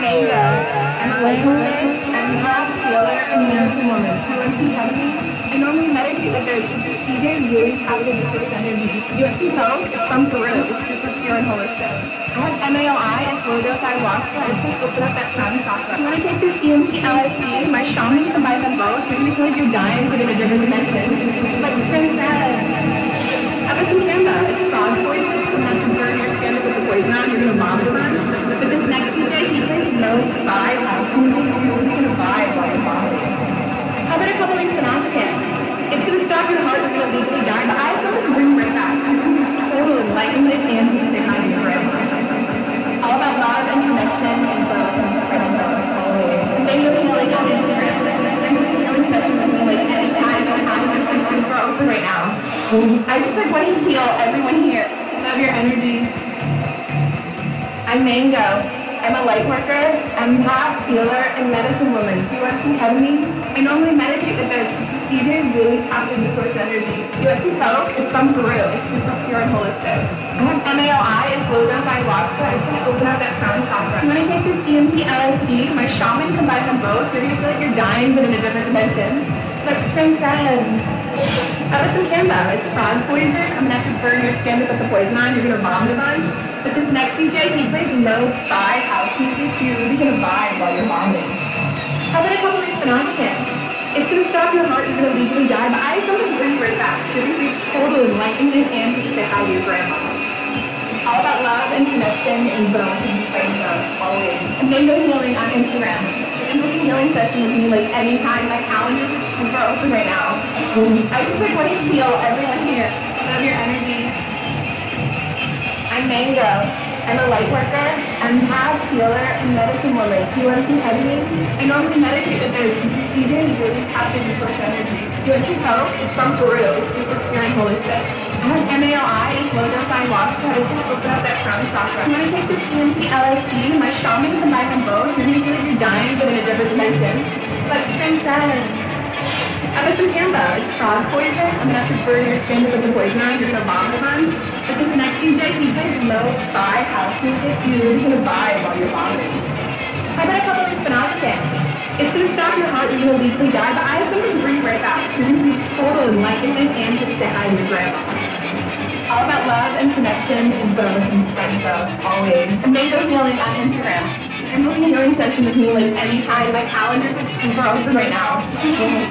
J: You want? I normally meditate with their DJ really positive source energy. You some Coke? It's from Peru. It's super pure and holistic. I have MAOI and low dose. I just open up that crown chakra. I'm gonna take this DMT LSD. My shaman can combine them both. You're gonna feel like you're dying, but in a different dimension. Like transcend. How about some? It's frog poison. Skin to put the poison on. You're gonna a bunch. But this next DJ, he plays no vibe house music. So you're really gonna vibe while you're. How about a couple of these Panopticans? It's gonna stop your heart, you're gonna legally die, but I have something to bring right back. Can reach total enlightenment and you can say hi to your grandma. All about love and connection and love and always. And thank you for healing on Instagram. I'm healing sessions with me like anytime. I'm super open right now. I just like want to heal everyone here. Love your energy. I'm Mango. I'm a light worker, empath, healer, and medicine woman. Do you want some ketamine? I normally meditate with this. DJ really tapped into source energy. Do you want some Coke? It's from Peru. It's super pure and holistic. I have MAOI, it's low dose ayahuasca. It's gonna open up that crown chakra. Do you want to take this DMT LSD? My shaman combines them both. You're gonna feel like you're dying, but in a different dimension. Let's transcend. How about some Kambo? It's frog poison. I'm gonna have to burn your skin to put the poison on. You're gonna vomit a bunch. But this next DJ, he plays lo-fi house music, so you're really gonna vibe while you're vomiting. How about a couple of these Panopticans? It's gonna stop your heart, you're gonna legally die, but I to bring you right back. You're gonna reach total enlightenment and can say hi to your grandma. All about love and connection and both and love always. And mango healing on Instagram. Can book a healing session with me like anytime. My calendar is super open right now. I just like want to heal everyone here. Love your energy. I'm Mango. I'm a light worker, empath, healer, and medicine woman. Do you want some ketamine? I normally meditate with this. DJ is really tapped into source energy. Do you want some Coke? It's from Peru. It's super pure and holistic. I have MAOI, it's low dose ayahuasca. It's gonna open up that crown chakra. I'm gonna take this DMT LSD. My shaman combine them both. You're gonna feel like you're dying, but in a different dimension. Let's transcend. Some Kambo? It's frog poison. I'm gonna have to burn your skin to put the poison on. You're vomit a bunch. But this next DJ, he plays lo-fi house music, so you're really gonna vibe while you're vomiting. How about a couple of Panopticans? It's gonna stop your heart, you're gonna legally die, but I have something to bring right back. So you're gonna reach total enlightenment and can say hi to your grandma. All about love and connection and both and spreading both, always. And mango healing on Instagram. I'm booking a healing session with me like anytime. My calendar's like super open right now.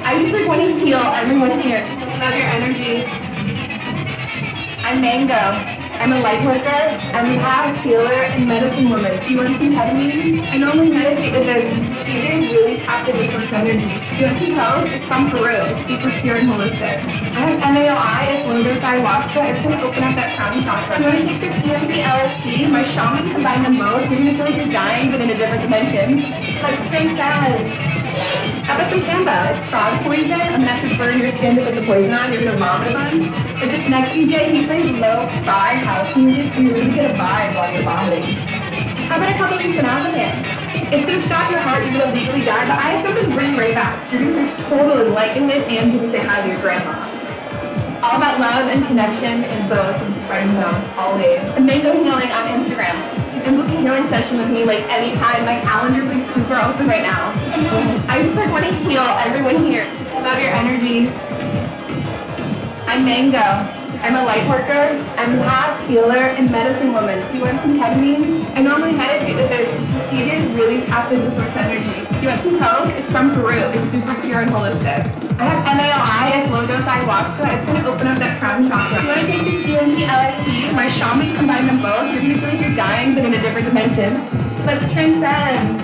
J: I just like want to heal everyone here. Love your energy. I'm Mango. I'm a light worker, empath, healer, and medicine woman. Do you want some ketamine? I normally meditate with. DJ is really tapped into source energy. Do you want some Coke? It's from Peru. It's super pure and holistic. I have MAOI, it's dose ayahuasca. It's gonna open up that crown chakra. You want to take this DMT LSD? My shaman combined them both. You're gonna feel like you're dying, but in a different dimension. Let's transcend. How about some Kambo? It's frog poison. I'm have to burn your skin to put the poison on. You're gonna vomit a bunch. But this next DJ, he plays low-fi house music, so you're really gonna vibe while you're vomiting. How about a couple of these? It's gonna stop your heart, you're gonna legally die, but I have something you right back. So you're gonna reach total enlightenment and you can say hi to your grandma. All about love and connection and both and spreading both, always. And mango healing on Instagram. Can book a healing session with me like anytime. My calendar's like super open right now. I just like want to heal everyone here. Love your energy. I'm Mango. I'm a light worker, empath, healer, and medicine woman. Do you want some ketamine? I normally meditate with this. DJ is really tapped into source energy. Some Coke? It's from Peru. It's super pure and holistic. I have MAOI, it's low dose ayahuasca. It's gonna open up that crown chakra. You want to take this DMT LSD? My shaman combine them both. You're gonna feel like you're dying, but in a different dimension. Let's transcend.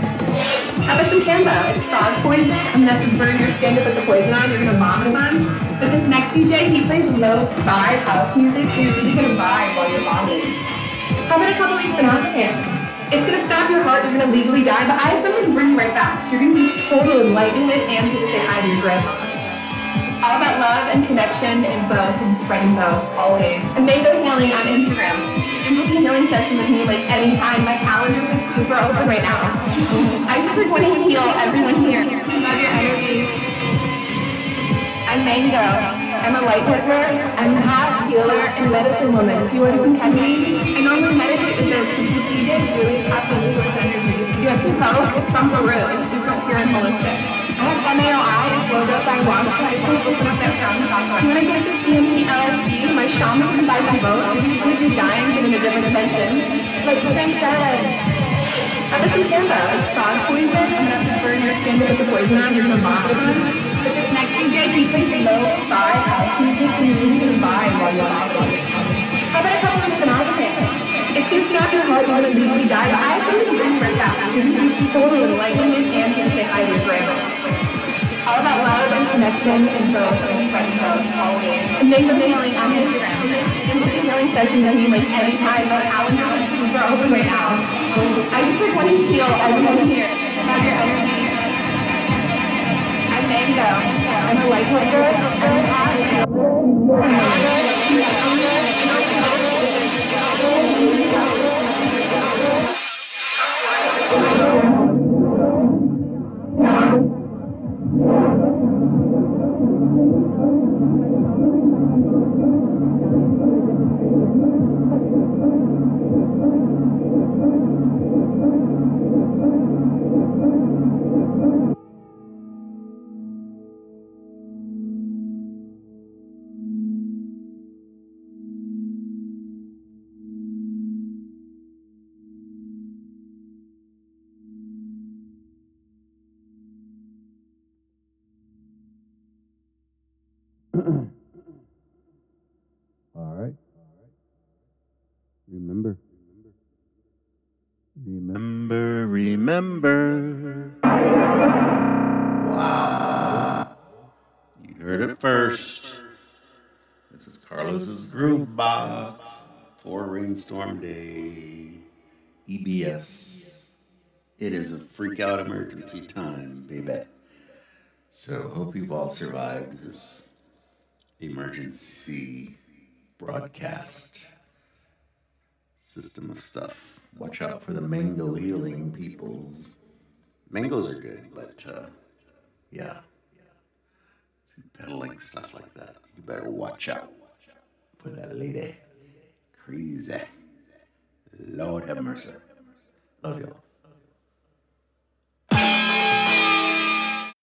J: How about some Kambo? It's frog poison. I'm have to burn your skin to put the poison on. You're gonna vomit a bunch. But this next DJ, he plays low-fi house music, so you're really gonna vibe while you're vomiting. How about a couple of these Panopticans? It's gonna stop your heart, you're gonna legally die, but I have something to bring you right back. So you're gonna be total enlightenment and you can say hi to your grandma. All about love and connection and both and spreading both, always. And mango healing on Instagram. Can book a healing session with me like anytime. My calendar is super open right now. I just want to heal everyone here. Love your energy. I'm Mango. I'm a light worker, empath, healer, and medicine woman. Do you want some ketamine? I normally meditate with this because DJ is really into source energy. Do you want some Coke? It's from Peru. It's super pure and holistic. I have MAOI is logo by Wasp High School open up their town. When I get this DMT LSD, my shaman can buy them both. You could be dying but in a different dimension. Like Spring said. I have some Panda. It's frog poison, and that's to burn your skin to get the poison on. you're. But this next DJ, he plays low-fi house music, so you can vibe while you're vibing. How about a couple of synopsis? If you snap your heart, you're gonna legally die, but I have something to bring for that. You should totally and you can say hi to your grandma. All about love and connection and growth and friend love always. And make the healing on Instagram. And book a healing session with me like anytime. My calendar is super open right now. I just like want to heal everyone here. Your energy. Mango. I'm a light worker. I'm
K: All Remember.
A: Wow. You heard it first. This is Carlos's Groove Box for Rainstorm Day. EBS. It is a freak out emergency time, baby. So hope you've all survived this emergency broadcast system of stuff. Watch out for the mango healing peoples. Mangoes are good, but uh, yeah, peddling stuff like that, you better watch out for that lady. Crazy. Lord have mercy. Love y'all.